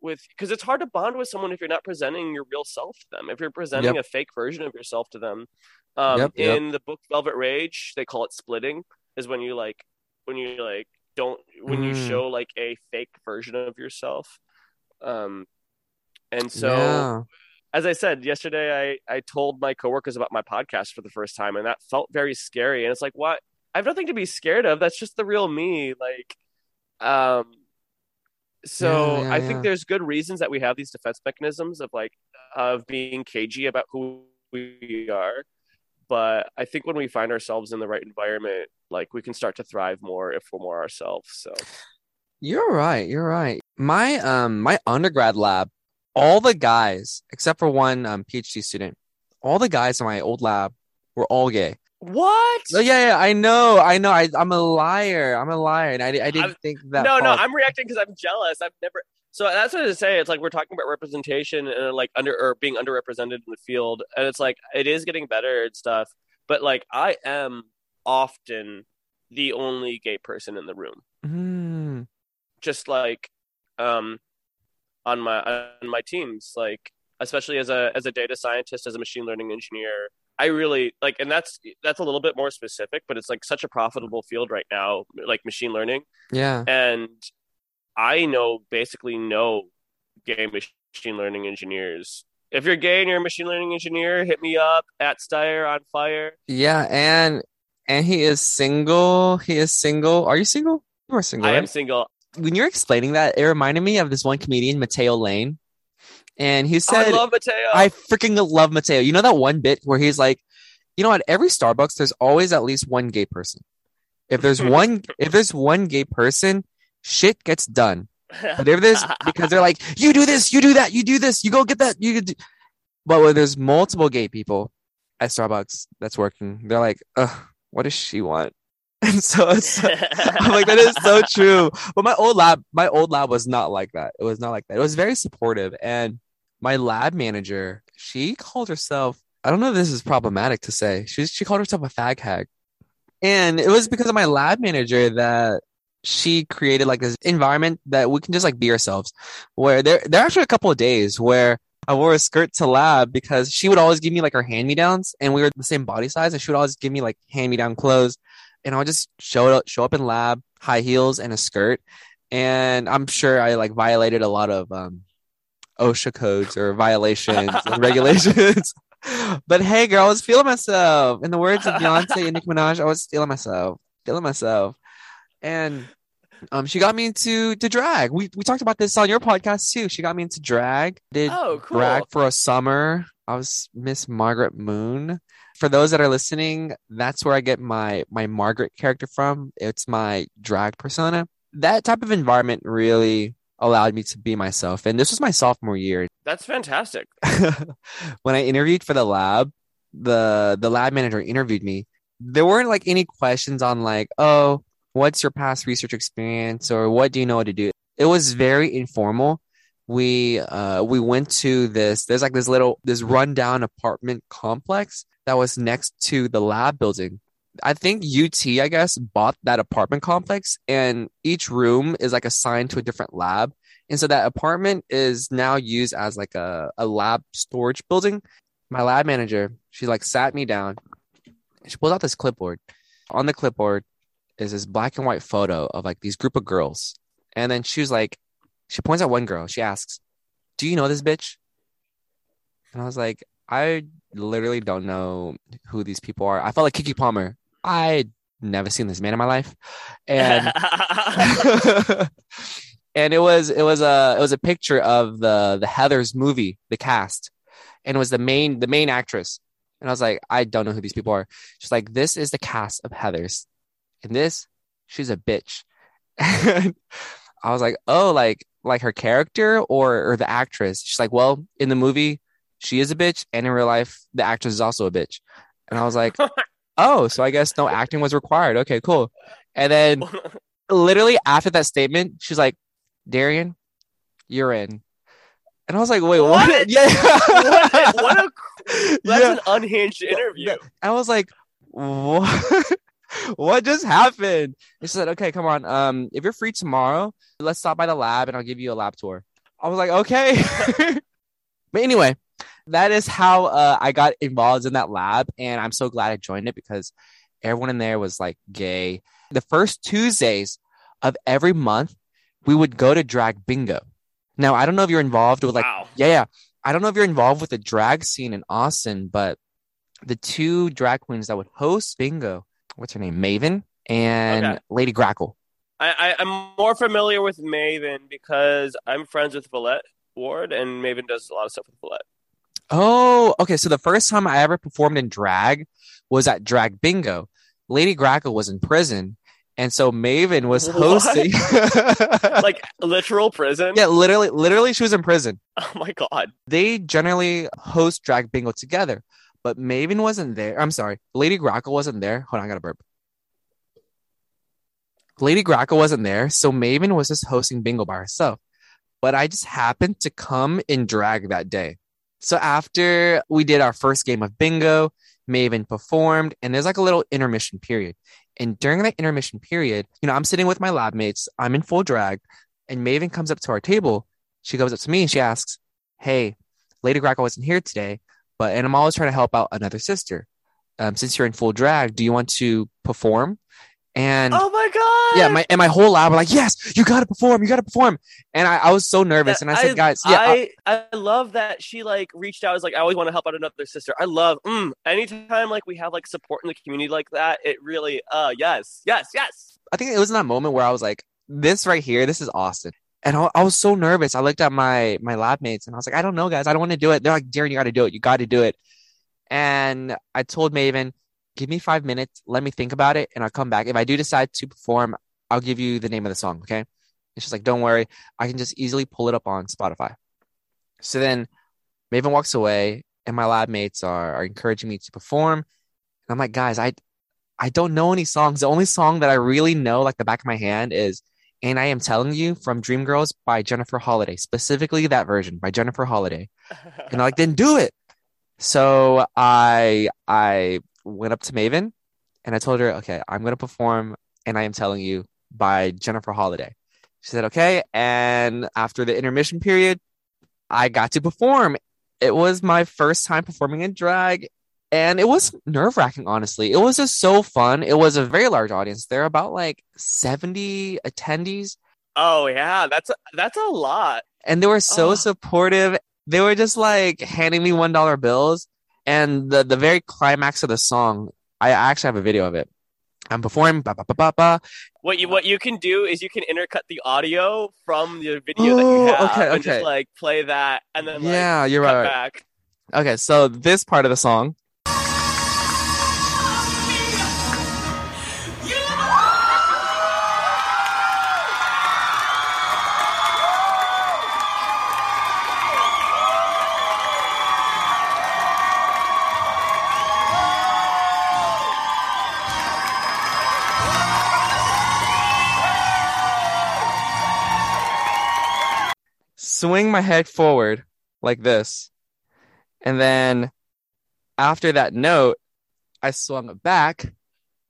with because it's hard to bond with someone if you're not presenting your real self to them. If you're presenting a fake version of yourself to them. Um, Yep, yep. In the book Velvet Rage, they call it splitting. Is when you like when you like don't when you Mm. show like a fake version of yourself. Um, and so yeah. as I said yesterday, I I told my coworkers about my podcast for the first time, and that felt very scary. And it's like, what? I have nothing to be scared of. That's just the real me. Like, um, so Yeah, yeah, I think there's good reasons that we have these defense mechanisms of like of being cagey about who we are. But I think when we find ourselves in the right environment, like we can start to thrive more if we're more ourselves. So You're right. You're right. My um my undergrad lab all the guys except for one um, PhD student, all the guys in my old lab were all gay. What? Oh, yeah, yeah, I know, I know. I, I'm a liar. I'm a liar, and I, I didn't I'm- think that. no, no, I'm reacting because I'm jealous. I've never. So that's what I say. It's like we're talking about representation and like under or being underrepresented in the field, and it's like it is getting better and stuff. But like I am often the only gay person in the room. Mm. Just like um on my on my teams, like especially as a as a data scientist, as a machine learning engineer, I really like, and that's that's a little bit more specific, but it's like such a profitable field right now, like machine learning Yeah. and I know basically no gay machine learning engineers. If you're gay and you're a machine learning engineer, hit me up at Stier on fire. Yeah, and and he is single. He is single. Are you single? You are single. I am single. When you're explaining that, it reminded me of this one comedian, Matteo Lane, and he Oh, I said, love Matteo. I freaking love Matteo. You know that one bit where he's like, you know, at every Starbucks, there's always at least one gay person. If there's one, if there's one gay person, shit gets done. But if there's because they're like, you do this, you do that, you do this, you go get that, you. Do... But when there's multiple gay people at Starbucks that's working, they're like, ugh, what does she want? And so it's, I'm like, that is so true. But my old lab, my old lab was not like that. It was not like that. It was very supportive. And my lab manager, she called herself, I don't know if this is problematic to say. She she called herself a fag hag. And it was because of my lab manager that she created like this environment that we can just like be ourselves. Where there there are actually a couple of days where I wore a skirt to lab because she would always give me like her hand me downs and we were the same body size and she would always give me like hand me down clothes and I would just show up show up in lab, high heels and a skirt. And I'm sure I like violated a lot of um OSHA codes or violations and regulations. but hey girl, I was feeling myself. In the words of Beyonce and Nicki Minaj, I was feeling myself. Feeling myself. And um she got me into to drag. We we talked about this on your podcast too. She got me into drag. Did oh, cool. drag for a summer. I was Miss Margaret Moon. For those that are listening, that's where I get my my Margaret character from. It's my drag persona. That type of environment really allowed me to be myself. And this was my sophomore year. That's fantastic. when I interviewed for the lab, the the lab manager interviewed me. There weren't like any questions on like, oh, what's your past research experience or what do you know to do? It was very informal. We uh we went to this there's like this little this rundown apartment complex that was next to the lab building. I think UT, I guess, bought that apartment complex and each room is like assigned to a different lab. And so that apartment is now used as like a, a lab storage building. My lab manager, she like sat me down. She pulls out this clipboard. On the clipboard is this black and white photo of like these group of girls. And then she was like, she points at one girl. She asks, Do you know this bitch? And I was like, I literally don't know who these people are. I felt like Keke Palmer. I never seen this man in my life. And and it was it was a it was a picture of the the Heathers movie, the cast, and it was the main the main actress. And I was like, I don't know who these people are. She's like, this is the cast of Heathers, and this she's a bitch. And I was like, oh, like like her character or or the actress. She's like, well, in the movie she is a bitch, and in real life the actress is also a bitch. And I was like, oh, so I guess no acting was required. Okay, cool. And then literally after that statement, she's like, Darian, you're in. And I was like, wait, what? What? Yeah. what, what a that's Yeah. an unhinged interview. I was like, what? what just happened? He said, okay, come on. Um, if you're free tomorrow, let's stop by the lab and I'll give you a lab tour. I was like, okay. but anyway, that is how uh, I got involved in that lab. And I'm so glad I joined it because everyone in there was like gay. The first Tuesdays of every month, we would go to drag bingo. Now, I don't know if you're involved with like wow. yeah, yeah. I don't know if you're involved with the drag scene in Austin, but the two drag queens that would host bingo, what's her name? Maven and Okay. Lady Grackle. I, I, I'm more familiar with Maven because I'm friends with Villette Ward, and Maven does a lot of stuff with Villette. Oh, okay. So the first time I ever performed in drag was at Drag Bingo. Lady Grackle was in prison And so Maven was hosting like literal prison. Yeah, literally literally she was in prison. Oh my god. They generally host drag bingo together, but Maven wasn't there. I'm sorry. Lady Grackle wasn't there. Hold on, I got a burp. Lady Grackle wasn't there, so Maven was just hosting bingo by herself. But I just happened to come in drag that day. So after we did our first game of bingo, Maven performed, and there's like a little intermission period. And during that intermission period, you know, I'm sitting with my lab mates, I'm in full drag, and Maven comes up to our table. She goes up to me and she asks, Hey, Lady Grackle wasn't here today, but and I'm always trying to help out another sister. Um, since you're in full drag, do you want to perform? And Oh my god. yeah, my and my whole lab were like, Yes, you gotta perform, you gotta perform. And I, I was so nervous. And I said, guys, yeah, uh, I, I love that she like reached out. I was like, I always want to help out another sister. I love mm, anytime like we have like support in the community like that. It really, uh, yes, yes, yes. I think it was in that moment where I was like, this right here, this is Austin. And I, I was so nervous. I looked at my my lab mates and I was like, I don't know, guys. I don't want to do it. They're like, Darian, you got to do it. You got to do it. And I told Maven, give me five minutes. Let me think about it, and I'll come back. If I do decide to perform, I'll give you the name of the song. Okay? And she's like, don't worry. I can just easily pull it up on Spotify. So then Maven walks away, and my lab mates are, are encouraging me to perform. And I'm like, guys, I I don't know any songs. The only song that I really know, like the back of my hand, is And I Am Telling You from Dreamgirls by Jennifer Holliday, specifically that version by Jennifer Holliday. And I like didn't do it. So I I went up to Maven and I told her, okay, I'm gonna perform And I Am Telling You by Jennifer Holliday. She said, okay. And after the intermission period, I got to perform. It was my first time performing in drag and it was nerve wracking, honestly. It was just so fun. It was a very large audience. There are about like 70 attendees, Oh yeah, that's a, that's a lot. and they were so Oh. supportive. They were just like handing me $1 bills. And the, the very climax of the song, I actually have a video of it. I'm performing, ba, ba, ba, ba, ba. What you what you can do is you can intercut the audio from the video that you have okay, and okay. just like play that and then like yeah, you're right. back. Okay, so this part of the song. Swing my head forward like this. And then after that note, I swung it back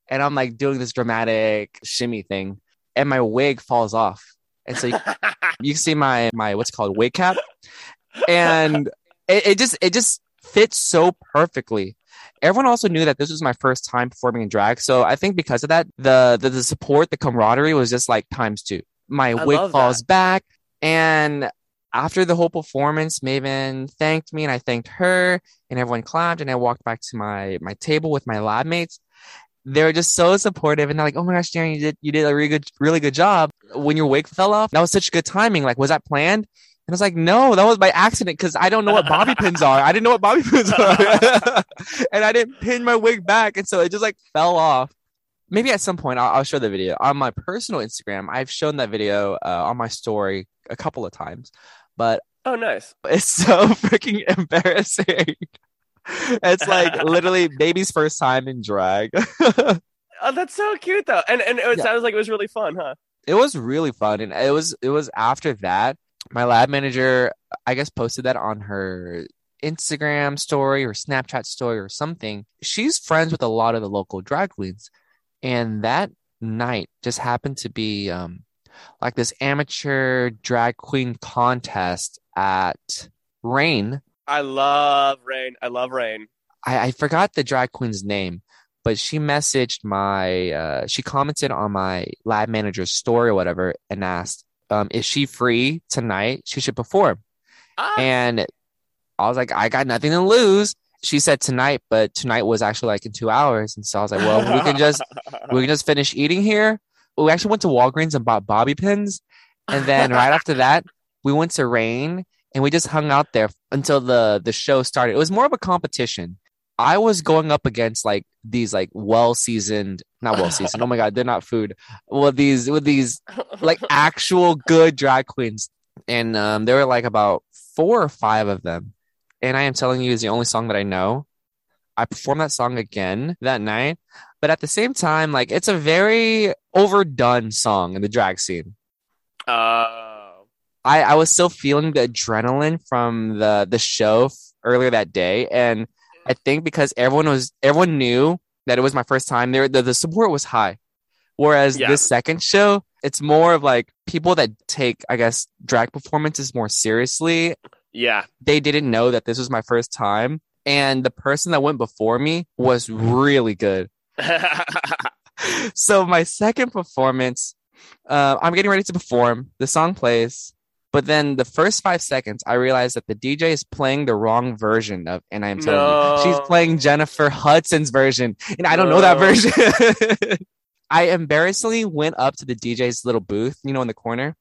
and I'm like doing this dramatic shimmy thing and my wig falls off. And so you, you can see my my what's called wig cap and it, it just it just fits so perfectly everyone also knew that this was my first time performing in drag so i think because of that the the, the support the camaraderie was just like times two my I wig falls that. back and after the whole performance maven thanked me and i thanked her and everyone clapped and i walked back to my my table with my lab mates they were just so supportive and they're like, "Oh my gosh, Darian, you did you did a really good really good job." When your wig fell off, that was such good timing. Like, was that planned? And I was like, "No, that was by accident because I don't know what bobby pins are. I didn't know what bobby pins are, and I didn't pin my wig back, and so it just like fell off." Maybe at some point I'll, I'll show the video on my personal Instagram. I've shown that video uh, on my story a couple of times, but Oh nice. it's so freaking embarrassing. It's like literally baby's first time in drag. Oh, that's so cute though. And and it Yeah. sounds like it was really fun, huh? it was really fun and it was it was after that my lab manager i guess posted that on her instagram story or snapchat story or something she's friends with a lot of the local drag queens and that night just happened to be um like this amateur drag queen contest at rain I love rain. I love rain. I, I forgot the drag queen's name, but she messaged my, uh, she commented on my lab manager's story or whatever and asked, um, is she free tonight? She should perform. Ah, And I was like, I got nothing to lose. She said tonight, but tonight was actually like in two hours. And so I was like, well, we can just, we can just finish eating here. We actually went to Walgreens and bought bobby pins. And then right after that, we went to Rain and we just hung out there until the the show started. It was more of a competition. I was going up against like these like well seasoned, not well seasoned. oh my god, they're not food. Well, these with these like actual good drag queens, and um, there were like about four or five of them. And I am telling you, is the only song that I know. I performed that song again that night, but at the same time, like it's a very overdone song in the drag scene. Uh, I, I was still feeling the adrenaline from the the show f- earlier that day, and I think because everyone was everyone knew that it was my first time there, the, the support was high. Whereas Yeah. this second show, it's more of like people that take, I guess, drag performances more seriously. yeah. They didn't know that this was my first time, and the person that went before me was really good. so my second performance, uh, I'm getting ready to perform. The song plays, but then the first five seconds, I realized that the DJ is playing the wrong version of, and I am telling you, she's playing Jennifer Hudson's version, and I don't know that version. I embarrassingly went up to the DJ's little booth, you know, in the corner.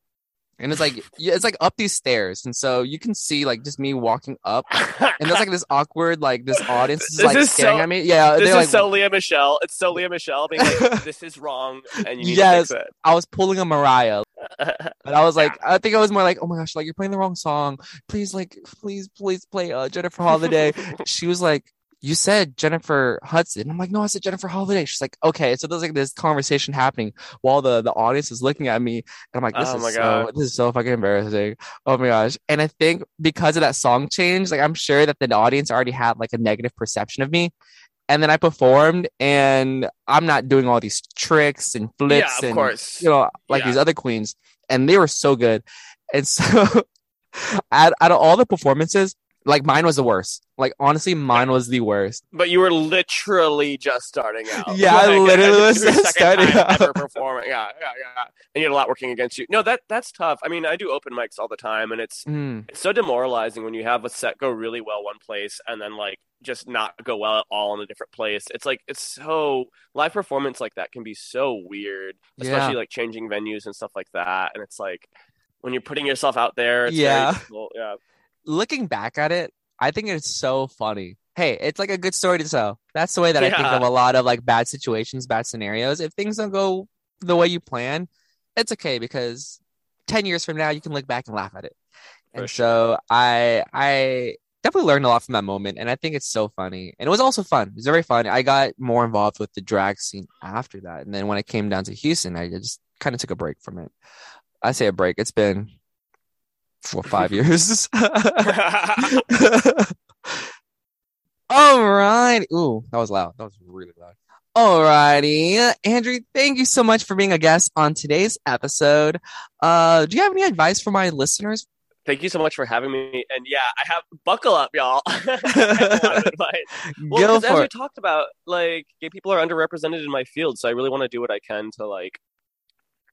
And it's like it's like up these stairs, and so you can see like just me walking up, and there's like this awkward like this audience is This like is staring so- at me. Yeah, this is like, so Lea Michele. It's so Lea Michele being like, "This is wrong," and you need Yes. to fix I was pulling a Mariah. But I was like, I think I was more like, oh my gosh, like you're playing the wrong song. Please, like, please, please play uh, Jennifer Holliday. she was like, you said Jennifer Hudson. I'm like, no, I said Jennifer Holliday. She's like, okay. So there's like this conversation happening while the the audience is looking at me, and I'm like, this Oh is my so this is so fucking embarrassing. Oh my gosh. And I think because of that song change, like I'm sure that the audience already had like a negative perception of me. And then I performed, and I'm not doing all these tricks and flips yeah, of and course. you know, like Yeah. these other queens, and they were so good. And so, out, out of all the performances, like mine was the worst. Like honestly, mine was the worst. But you were literally just starting out. Yeah, I literally was just starting out. ever performing. Yeah, yeah, yeah. And you had a lot working against you. No, that that's tough. I mean, I do open mics all the time, and it's Mm, it's so demoralizing when you have a set go really well one place and then like just not go well at all in a different place. It's like it's so live performance like that can be so weird, especially Yeah. like changing venues and stuff like that. And it's like when you're putting yourself out there, it's Yeah. Yeah. Looking back at it, I think it's so funny. Hey, it's like a good story to tell. That's the way that I think of a lot of like bad situations, bad scenarios. If things don't go the way you plan, it's okay because ten years from now you can look back and laugh at it. For and so I I definitely learned a lot from that moment and I think it's so funny. And it was also fun. It was very fun. I got more involved with the drag scene after that. And then when I came down to Houston, I just kind of took a break from it. I say a break. It's been for five years. All right. Ooh, that was loud. That was really loud. All righty. Andrew, thank you so much for being a guest on today's episode. Uh, do you have any advice for my listeners? Thank you so much for having me. And yeah, I have buckle up, y'all. I have a lot of advice. Well, Go 'cause as we talked about, like gay people are underrepresented in my field, so I really want to do what I can to like,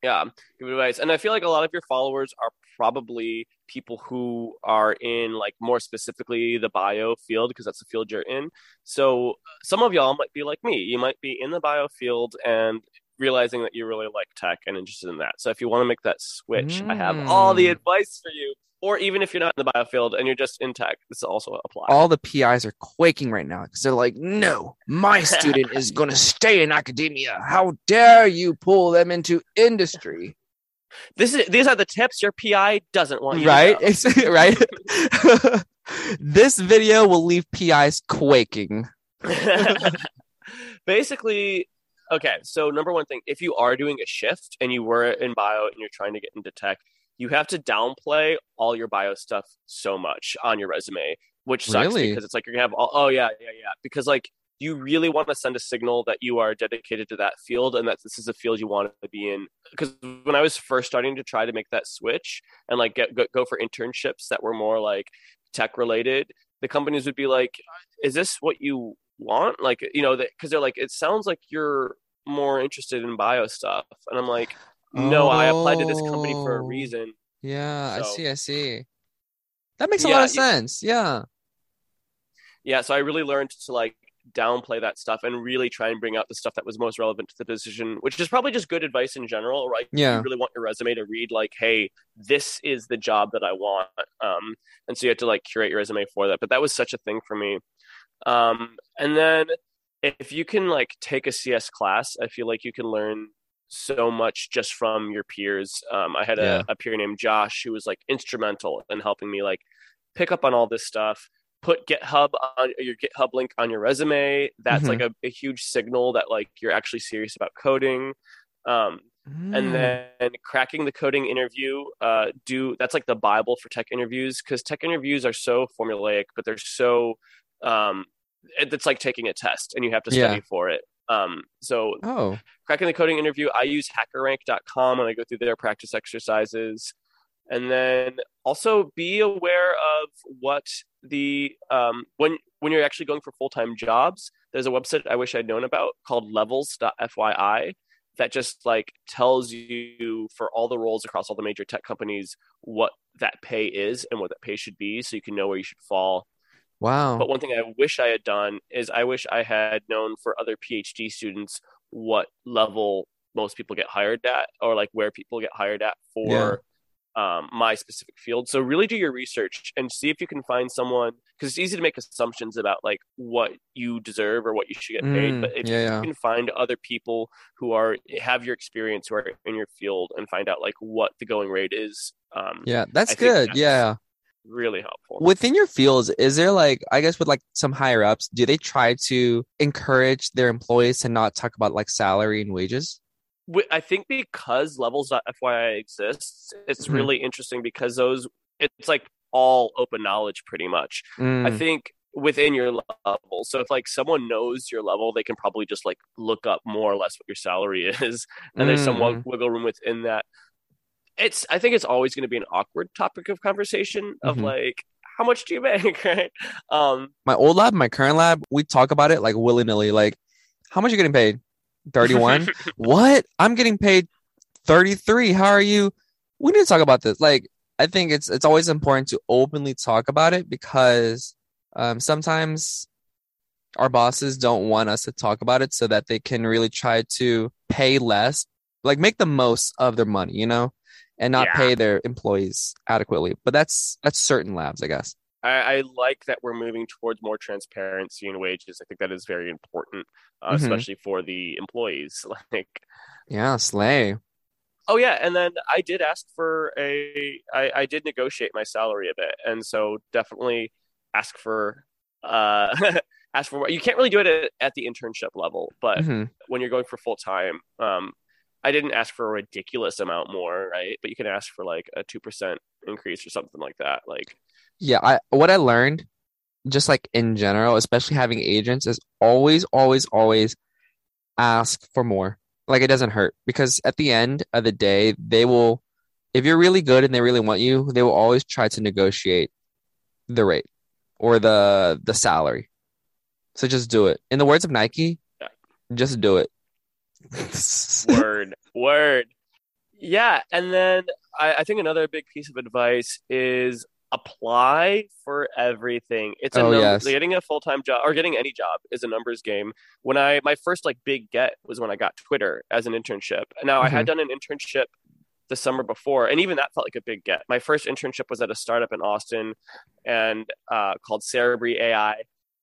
yeah, give advice. And I feel like a lot of your followers are probably people who are in like more specifically the bio field because that's the field you're in. So some of y'all might be like me. You might be in the bio field and realizing that you really like tech and interested in that. So if you want to make that switch, I have all the Mm. advice for you. Or even if you're not in the bio field and you're just in tech, this also applies. All the PIs are quaking right now because they're like, no, my student is going to stay in academia. How dare you pull them into industry? This is these are the tips your PI doesn't want you right? to know. It's, right? this video will leave PIs quaking. Basically, okay, so number one thing, if you are doing a shift and you were in bio and you're trying to get into tech, you have to downplay all your bio stuff so much on your resume, which sucks Really? because it's like you're gonna have all, oh yeah, yeah, yeah. Because like you really want to send a signal that you are dedicated to that field and that this is a field you want to be in. Because when I was first starting to try to make that switch and like get go, for internships that were more like tech related, the companies would be like, "Is this what you want?" Like you know, because they're like, "It sounds like you're more interested in bio stuff," and I'm like, "No, I applied to this company for a Oh. reason." Yeah, I see, I see. That makes a Yeah, lot of sense. Yeah. yeah so i really learned to like downplay that stuff and really try and bring out the stuff that was most relevant to the position which is probably just good advice in general right Yeah. you really want your resume to read like hey this is the job that i want um and so you have to like curate your resume for that but that was such a thing for me Um, and then if you can like take a CS class, I feel like you can learn so much just from your peers. Um, I had a, Yeah. a peer named Josh who was like instrumental in helping me like pick up on all this stuff. Put GitHub on your GitHub link on your resume. That's Mhm. like a, a huge signal that like you're actually serious about coding. Um, Mm. and then cracking the coding interview uh, do that's like the bible for tech interviews because tech interviews are so formulaic but they're so um, it- it's like taking a test and you have to study Yeah. for it um, so oh, cracking the coding interview i use hackerrank.com and i go through their practice exercises and then also be aware of what the um, when when you're actually going for full-time jobs there's a website i wish i'd known about called levels.fyi that just like tells you for all the roles across all the major tech companies what that pay is and what that pay should be so you can know where you should fall wow. but one thing I wish I had done is I wish I had known for other PhD students what level most people get hired at, or like where people get hired at for um, my specific field. So really do your research and see if you can find someone because it's easy to make assumptions about like what you deserve or what you should get paid. Mm, but if yeah, you yeah. can find other people who are have your experience who are in your field and find out like what the going rate is, um, yeah, that's I good. that's- yeah. really helpful. Within your fields, is there like, I guess with like some higher ups, do they try to encourage their employees to not talk about like salary and wages? I think because levels.fyi exists, it's Mhm. really interesting because those it's like all open knowledge pretty much. I Mm, think within your level. So if like someone knows your level, they can probably just like look up more or less what your salary is, and there's some Mm. wiggle room within that. It's I think it's always going to be an awkward topic of conversation of Mhm. like how much do you make, right? Um, my old lab, my current lab, we talk about it like willy nilly. Like, how much you getting paid? 31? what? I'm getting paid 33. How are you? We need to talk about this. Like, I think it's it's always important to openly talk about it because um, sometimes our bosses don't want us to talk about it so that they can really try to pay less, like make the most of their money, you know, and not Yeah. pay their employees adequately. But that's that's certain labs, I guess. I, I like that we're moving towards more transparency in wages. I think that is very important, uh, Mhm. especially for the employees. Like, Yeah, slay. oh yeah, and then I did ask for a, I, I did negotiate my salary a bit, and so definitely ask for, uh, ask for. You can't really do it at, at the internship level, but hmm when you're going for full time, um, I didn't ask for a ridiculous amount more, right? But you can ask for like a two percent increase or something like that. Like, Yeah, I what I learned, just like in general, especially having agents, is always, always, always ask for more. Like it doesn't hurt because at the end of the day, they will, if you're really good and they really want you, they will always try to negotiate the rate or the the salary. So just do it. In the words of Nike, just do it. word word yeah and then I, I think another big piece of advice is apply for everything. It's a Oh, num- yes. getting a full-time job or getting any job is a numbers game. When i my first like big get was when i got twitter as an internship. Now i had done an internship the summer before and even that felt like a big get. My first internship was at a startup in austin and uh, called cerebri ai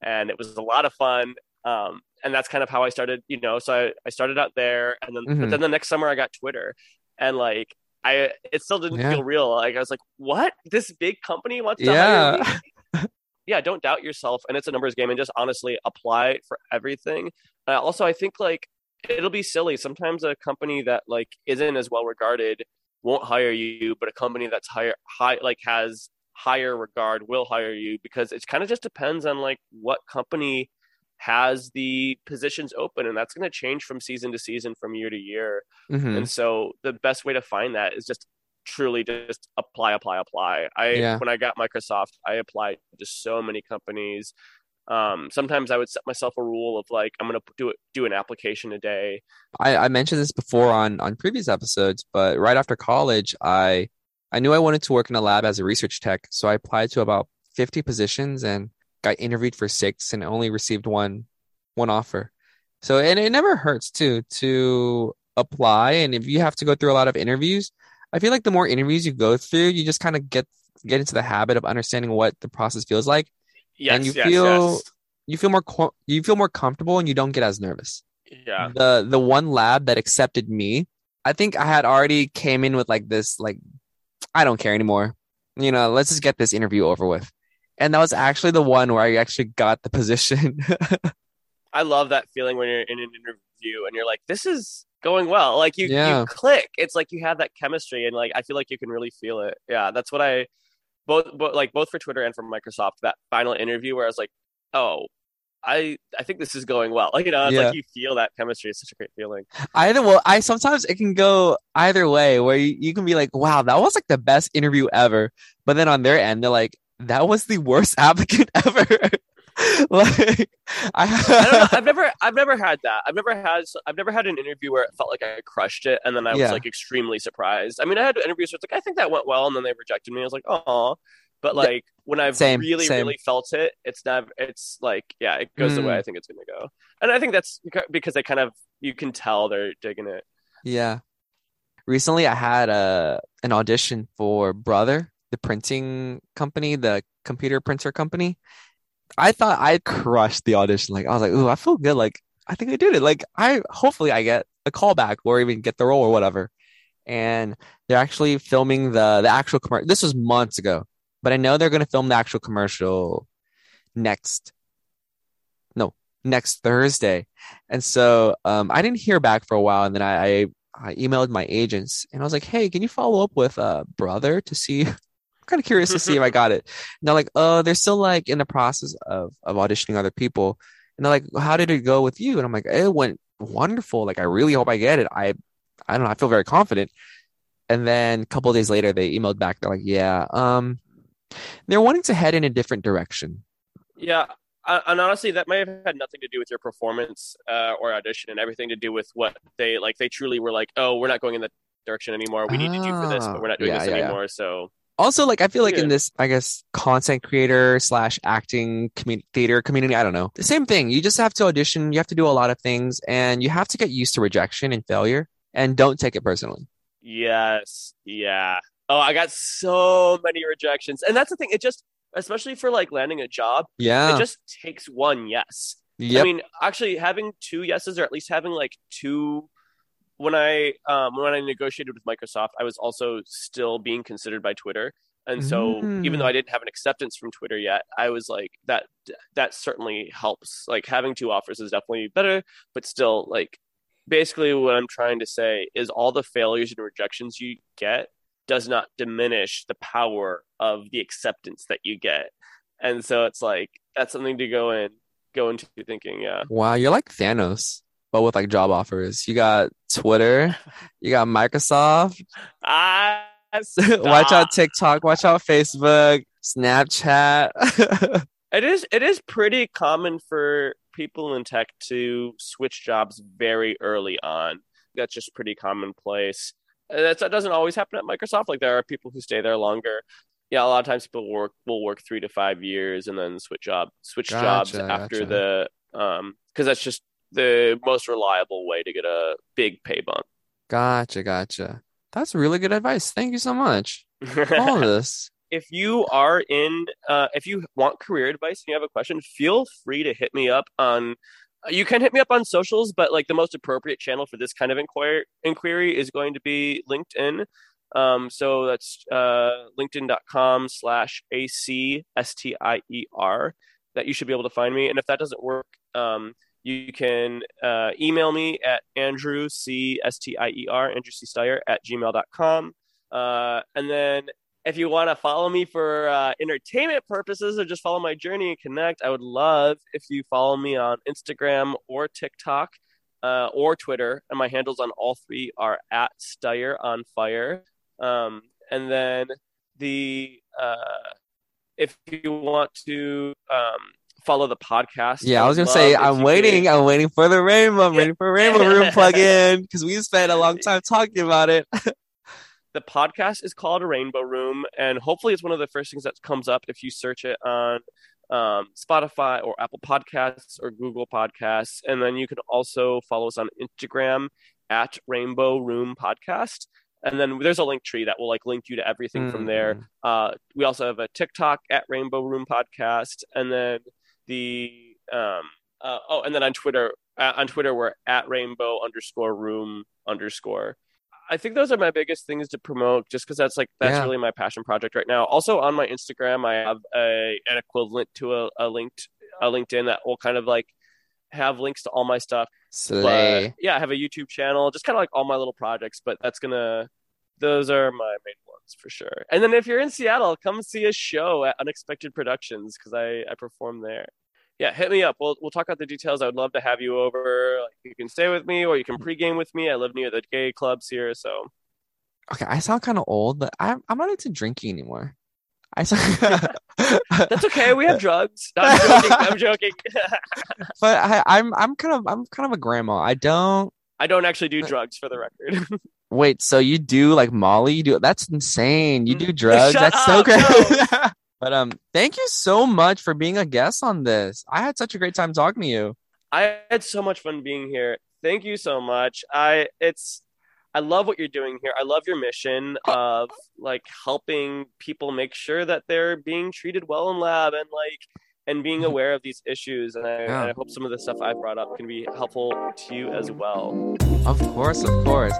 and it was a lot of fun um, and that's kind of how i started you know so i, I started out there and then but Mhm. then the next summer i got twitter and like i it still didn't Yeah. feel real. Like i was like what? This big company wants to Yeah. hire me? Yeah. Don't doubt yourself and it's a numbers game and just honestly apply for everything. Uh, also i think like it'll be silly. Sometimes a company that like isn't as well regarded won't hire you but a company that's higher high like has higher regard will hire you because it kind of just depends on like what company has the positions open and that's going to change from season to season from year to year Mhm. and so the best way to find that is just truly just apply apply apply i Yeah. when i got microsoft i applied to so many companies um, sometimes i would set myself a rule of like i'm going to do it do an application a day I, I mentioned this before on on previous episodes, but right after college, I I knew I wanted to work in a lab as a research tech, so I applied to about 50 positions and got interviewed for six and only received one one offer. So and it never hurts too to apply, and if you have to go through a lot of interviews, I feel like the more interviews you go through, you just kind of get get into the habit of understanding what the process feels like. yes you yes feel- yes you feel more co- you feel more comfortable and you don't get as nervous. Yeah. The the one lab that accepted me, I think I had already came in with like this like I don't care anymore. You know, let's just get this interview over with. And that was actually the one where I actually got the position. I love that feeling when you're in an interview and you're like, this is going well. Like you, Yeah. you click. It's like you have that chemistry, and like I feel like you can really feel it. Yeah, that's what I both, both like both for Twitter and for Microsoft. That final interview where I was like, oh, I I think this is going well. Like you know, it's Yeah. like you feel that chemistry. It's such a great feeling. either well, I sometimes it can go either way where you, you can be like, wow, that was like the best interview ever. But then on their end, they're like, that was the worst applicant ever. like I, I don't know. I've never I've never had that. I've never had I've never had an interview where it felt like I crushed it and then I was Yeah. like extremely surprised. I mean, I had interviews where it's like I think that went well and then they rejected me. I was like, "Oh." But like when I've Same, really same. really felt it, it's never it's like yeah, it goes the way Mm. I think it's going to go. And I think that's because they kind of you can tell they're digging it. Yeah. Recently, I had a an audition for Brother, the printing company, the computer printer company. I thought I crushed the audition. Like I was like, "Ooh, I feel good. Like I think I did it. Like I hopefully I get a callback or even get the role or whatever." And they're actually filming the the actual commercial. This was months ago, but I know they're going to film the actual commercial next. No, next Thursday. And so um, I didn't hear back for a while, and then I, I I emailed my agents and I was like, "Hey, can you follow up with uh brother to see?" Kind of curious to see if I got it. And they're like, "Oh, they're still like in the process of of auditioning other people." And they're like, "How did it go with you?" And I'm like, "It went wonderful. Like, I really hope I get it. I I don't know. I feel very confident." And then a couple of days later, they emailed back. They're like, "Yeah, um, they're wanting to head in a different direction." Yeah. And honestly, that may have had nothing to do with your performance uh, or audition, and everything to do with what they like. They truly were like, "Oh, we're not going in that direction anymore. We needed you for this, but we're not doing Ah, this yeah, yeah, yeah. anymore." So Also, like I feel like in this, I guess, content creator slash acting community, theater community, I don't know. The same thing. You just have to audition. You have to do a lot of things, and you have to get used to rejection and failure, and don't take it personally. Yes. Yeah. Oh, I got so many rejections. And that's the thing. It just, especially for like landing a job, Yeah. it just takes one yes. yep. I mean, actually having two yeses or at least having like two when I um when I negotiated with Microsoft, I was also still being considered by Twitter. And so even though Mm. I didn't have an acceptance from Twitter yet, I was like that that certainly helps. Like having two offers is definitely better, but still like basically what I'm trying to say is all the failures and rejections you get does not diminish the power of the acceptance that you get. And so it's like that's something to go in go into thinking, yeah. wow, you're like Thanos, but with like job offers. You got Twitter, you got Microsoft. Ah, watch out. TikTok. Watch out Facebook, Snapchat. It is it is pretty common for people in tech to switch jobs very early on. That's just pretty commonplace. Uh, That's, that doesn't always happen at Microsoft. Like there are people who stay there longer. Yeah, a lot of times people work will work three to five years and then switch job switch jobs after gotcha. the um because that's just the most reliable way to get a big pay bump. Gotcha, gotcha. That's really good advice. Thank you so much. All of this. if you are in uh, if you want career advice and you have a question feel free to hit me up on you can hit me up on socials but like the most appropriate channel for this kind of inquiry inquiry is going to be linkedin um, so that's uh, linkedin.com slash a-c-s-t-i-e-r that you should be able to find me and if that doesn't work um, you can uh, email me at andrew c s-t-i-e-r andrew c stier at gmail.com uh, and then if you want to follow me for uh, entertainment purposes or just follow my journey and connect, I would love if you follow me on Instagram or TikTok uh, or Twitter. And my handles on all three are at Stier on Fire. Um, and then the uh, if you want to um, follow the podcast, Yeah, I was gonna say I'm waiting. could- I'm waiting for the rainbow. I'm Yeah. waiting for rainbow room plug in because we spent a long time talking about it. the podcast is called a Rainbow Room, and hopefully, it's one of the first things that comes up if you search it on um, Spotify or Apple Podcasts or Google Podcasts. And then you can also follow us on Instagram at Rainbow Room Podcast. And then there's a link tree that will like link you to everything from there. Mm. Uh, we also have a TikTok at Rainbow Room Podcast, and then the Um, uh, oh, and then on Twitter, uh, on Twitter, we're at rainbow underscore room underscore. I think those are my biggest things to promote, just because that's like that's Yeah. really my passion project right now. Also on my Instagram, I have a an equivalent to a, a linked a LinkedIn that will kind of like have links to all my stuff. Slay. But yeah, I have a YouTube channel, just kind of like all my little projects. But that's gonna, those are my main ones for sure. And then if you're in Seattle, come see a show at Unexpected Productions because I I perform there. Yeah, hit me up. We'll we'll talk about the details. I would love to have you over. Like, you can stay with me or you can pregame with me. I live near the gay clubs here, so Okay, I sound kind of old, but I'm I'm not into drinking anymore. I that's okay. We have drugs. No, I'm joking. I'm joking. but I, I'm I'm kind of I'm kind of a grandma. I don't I don't actually do drugs for the record. Wait. So you do like Molly? You do that's insane. You do drugs? Shut that's so up, great. but um, thank you so much for being a guest on this. I had such a great time talking to you. I had so much fun being here. Thank you so much. I it's I love what you're doing here. I love your mission of like helping people make sure that they're being treated well in lab and like and being mm-hmm. aware of these issues. And I, Yeah. and I hope some of the stuff I brought up can be helpful to you as well. Of course, of course.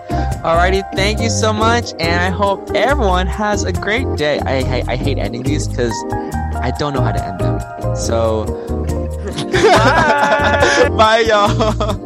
Alrighty, thank you so much, and I hope everyone has a great day. I I, I hate ending these because I don't know how to end them. So, Bye. bye, y'all.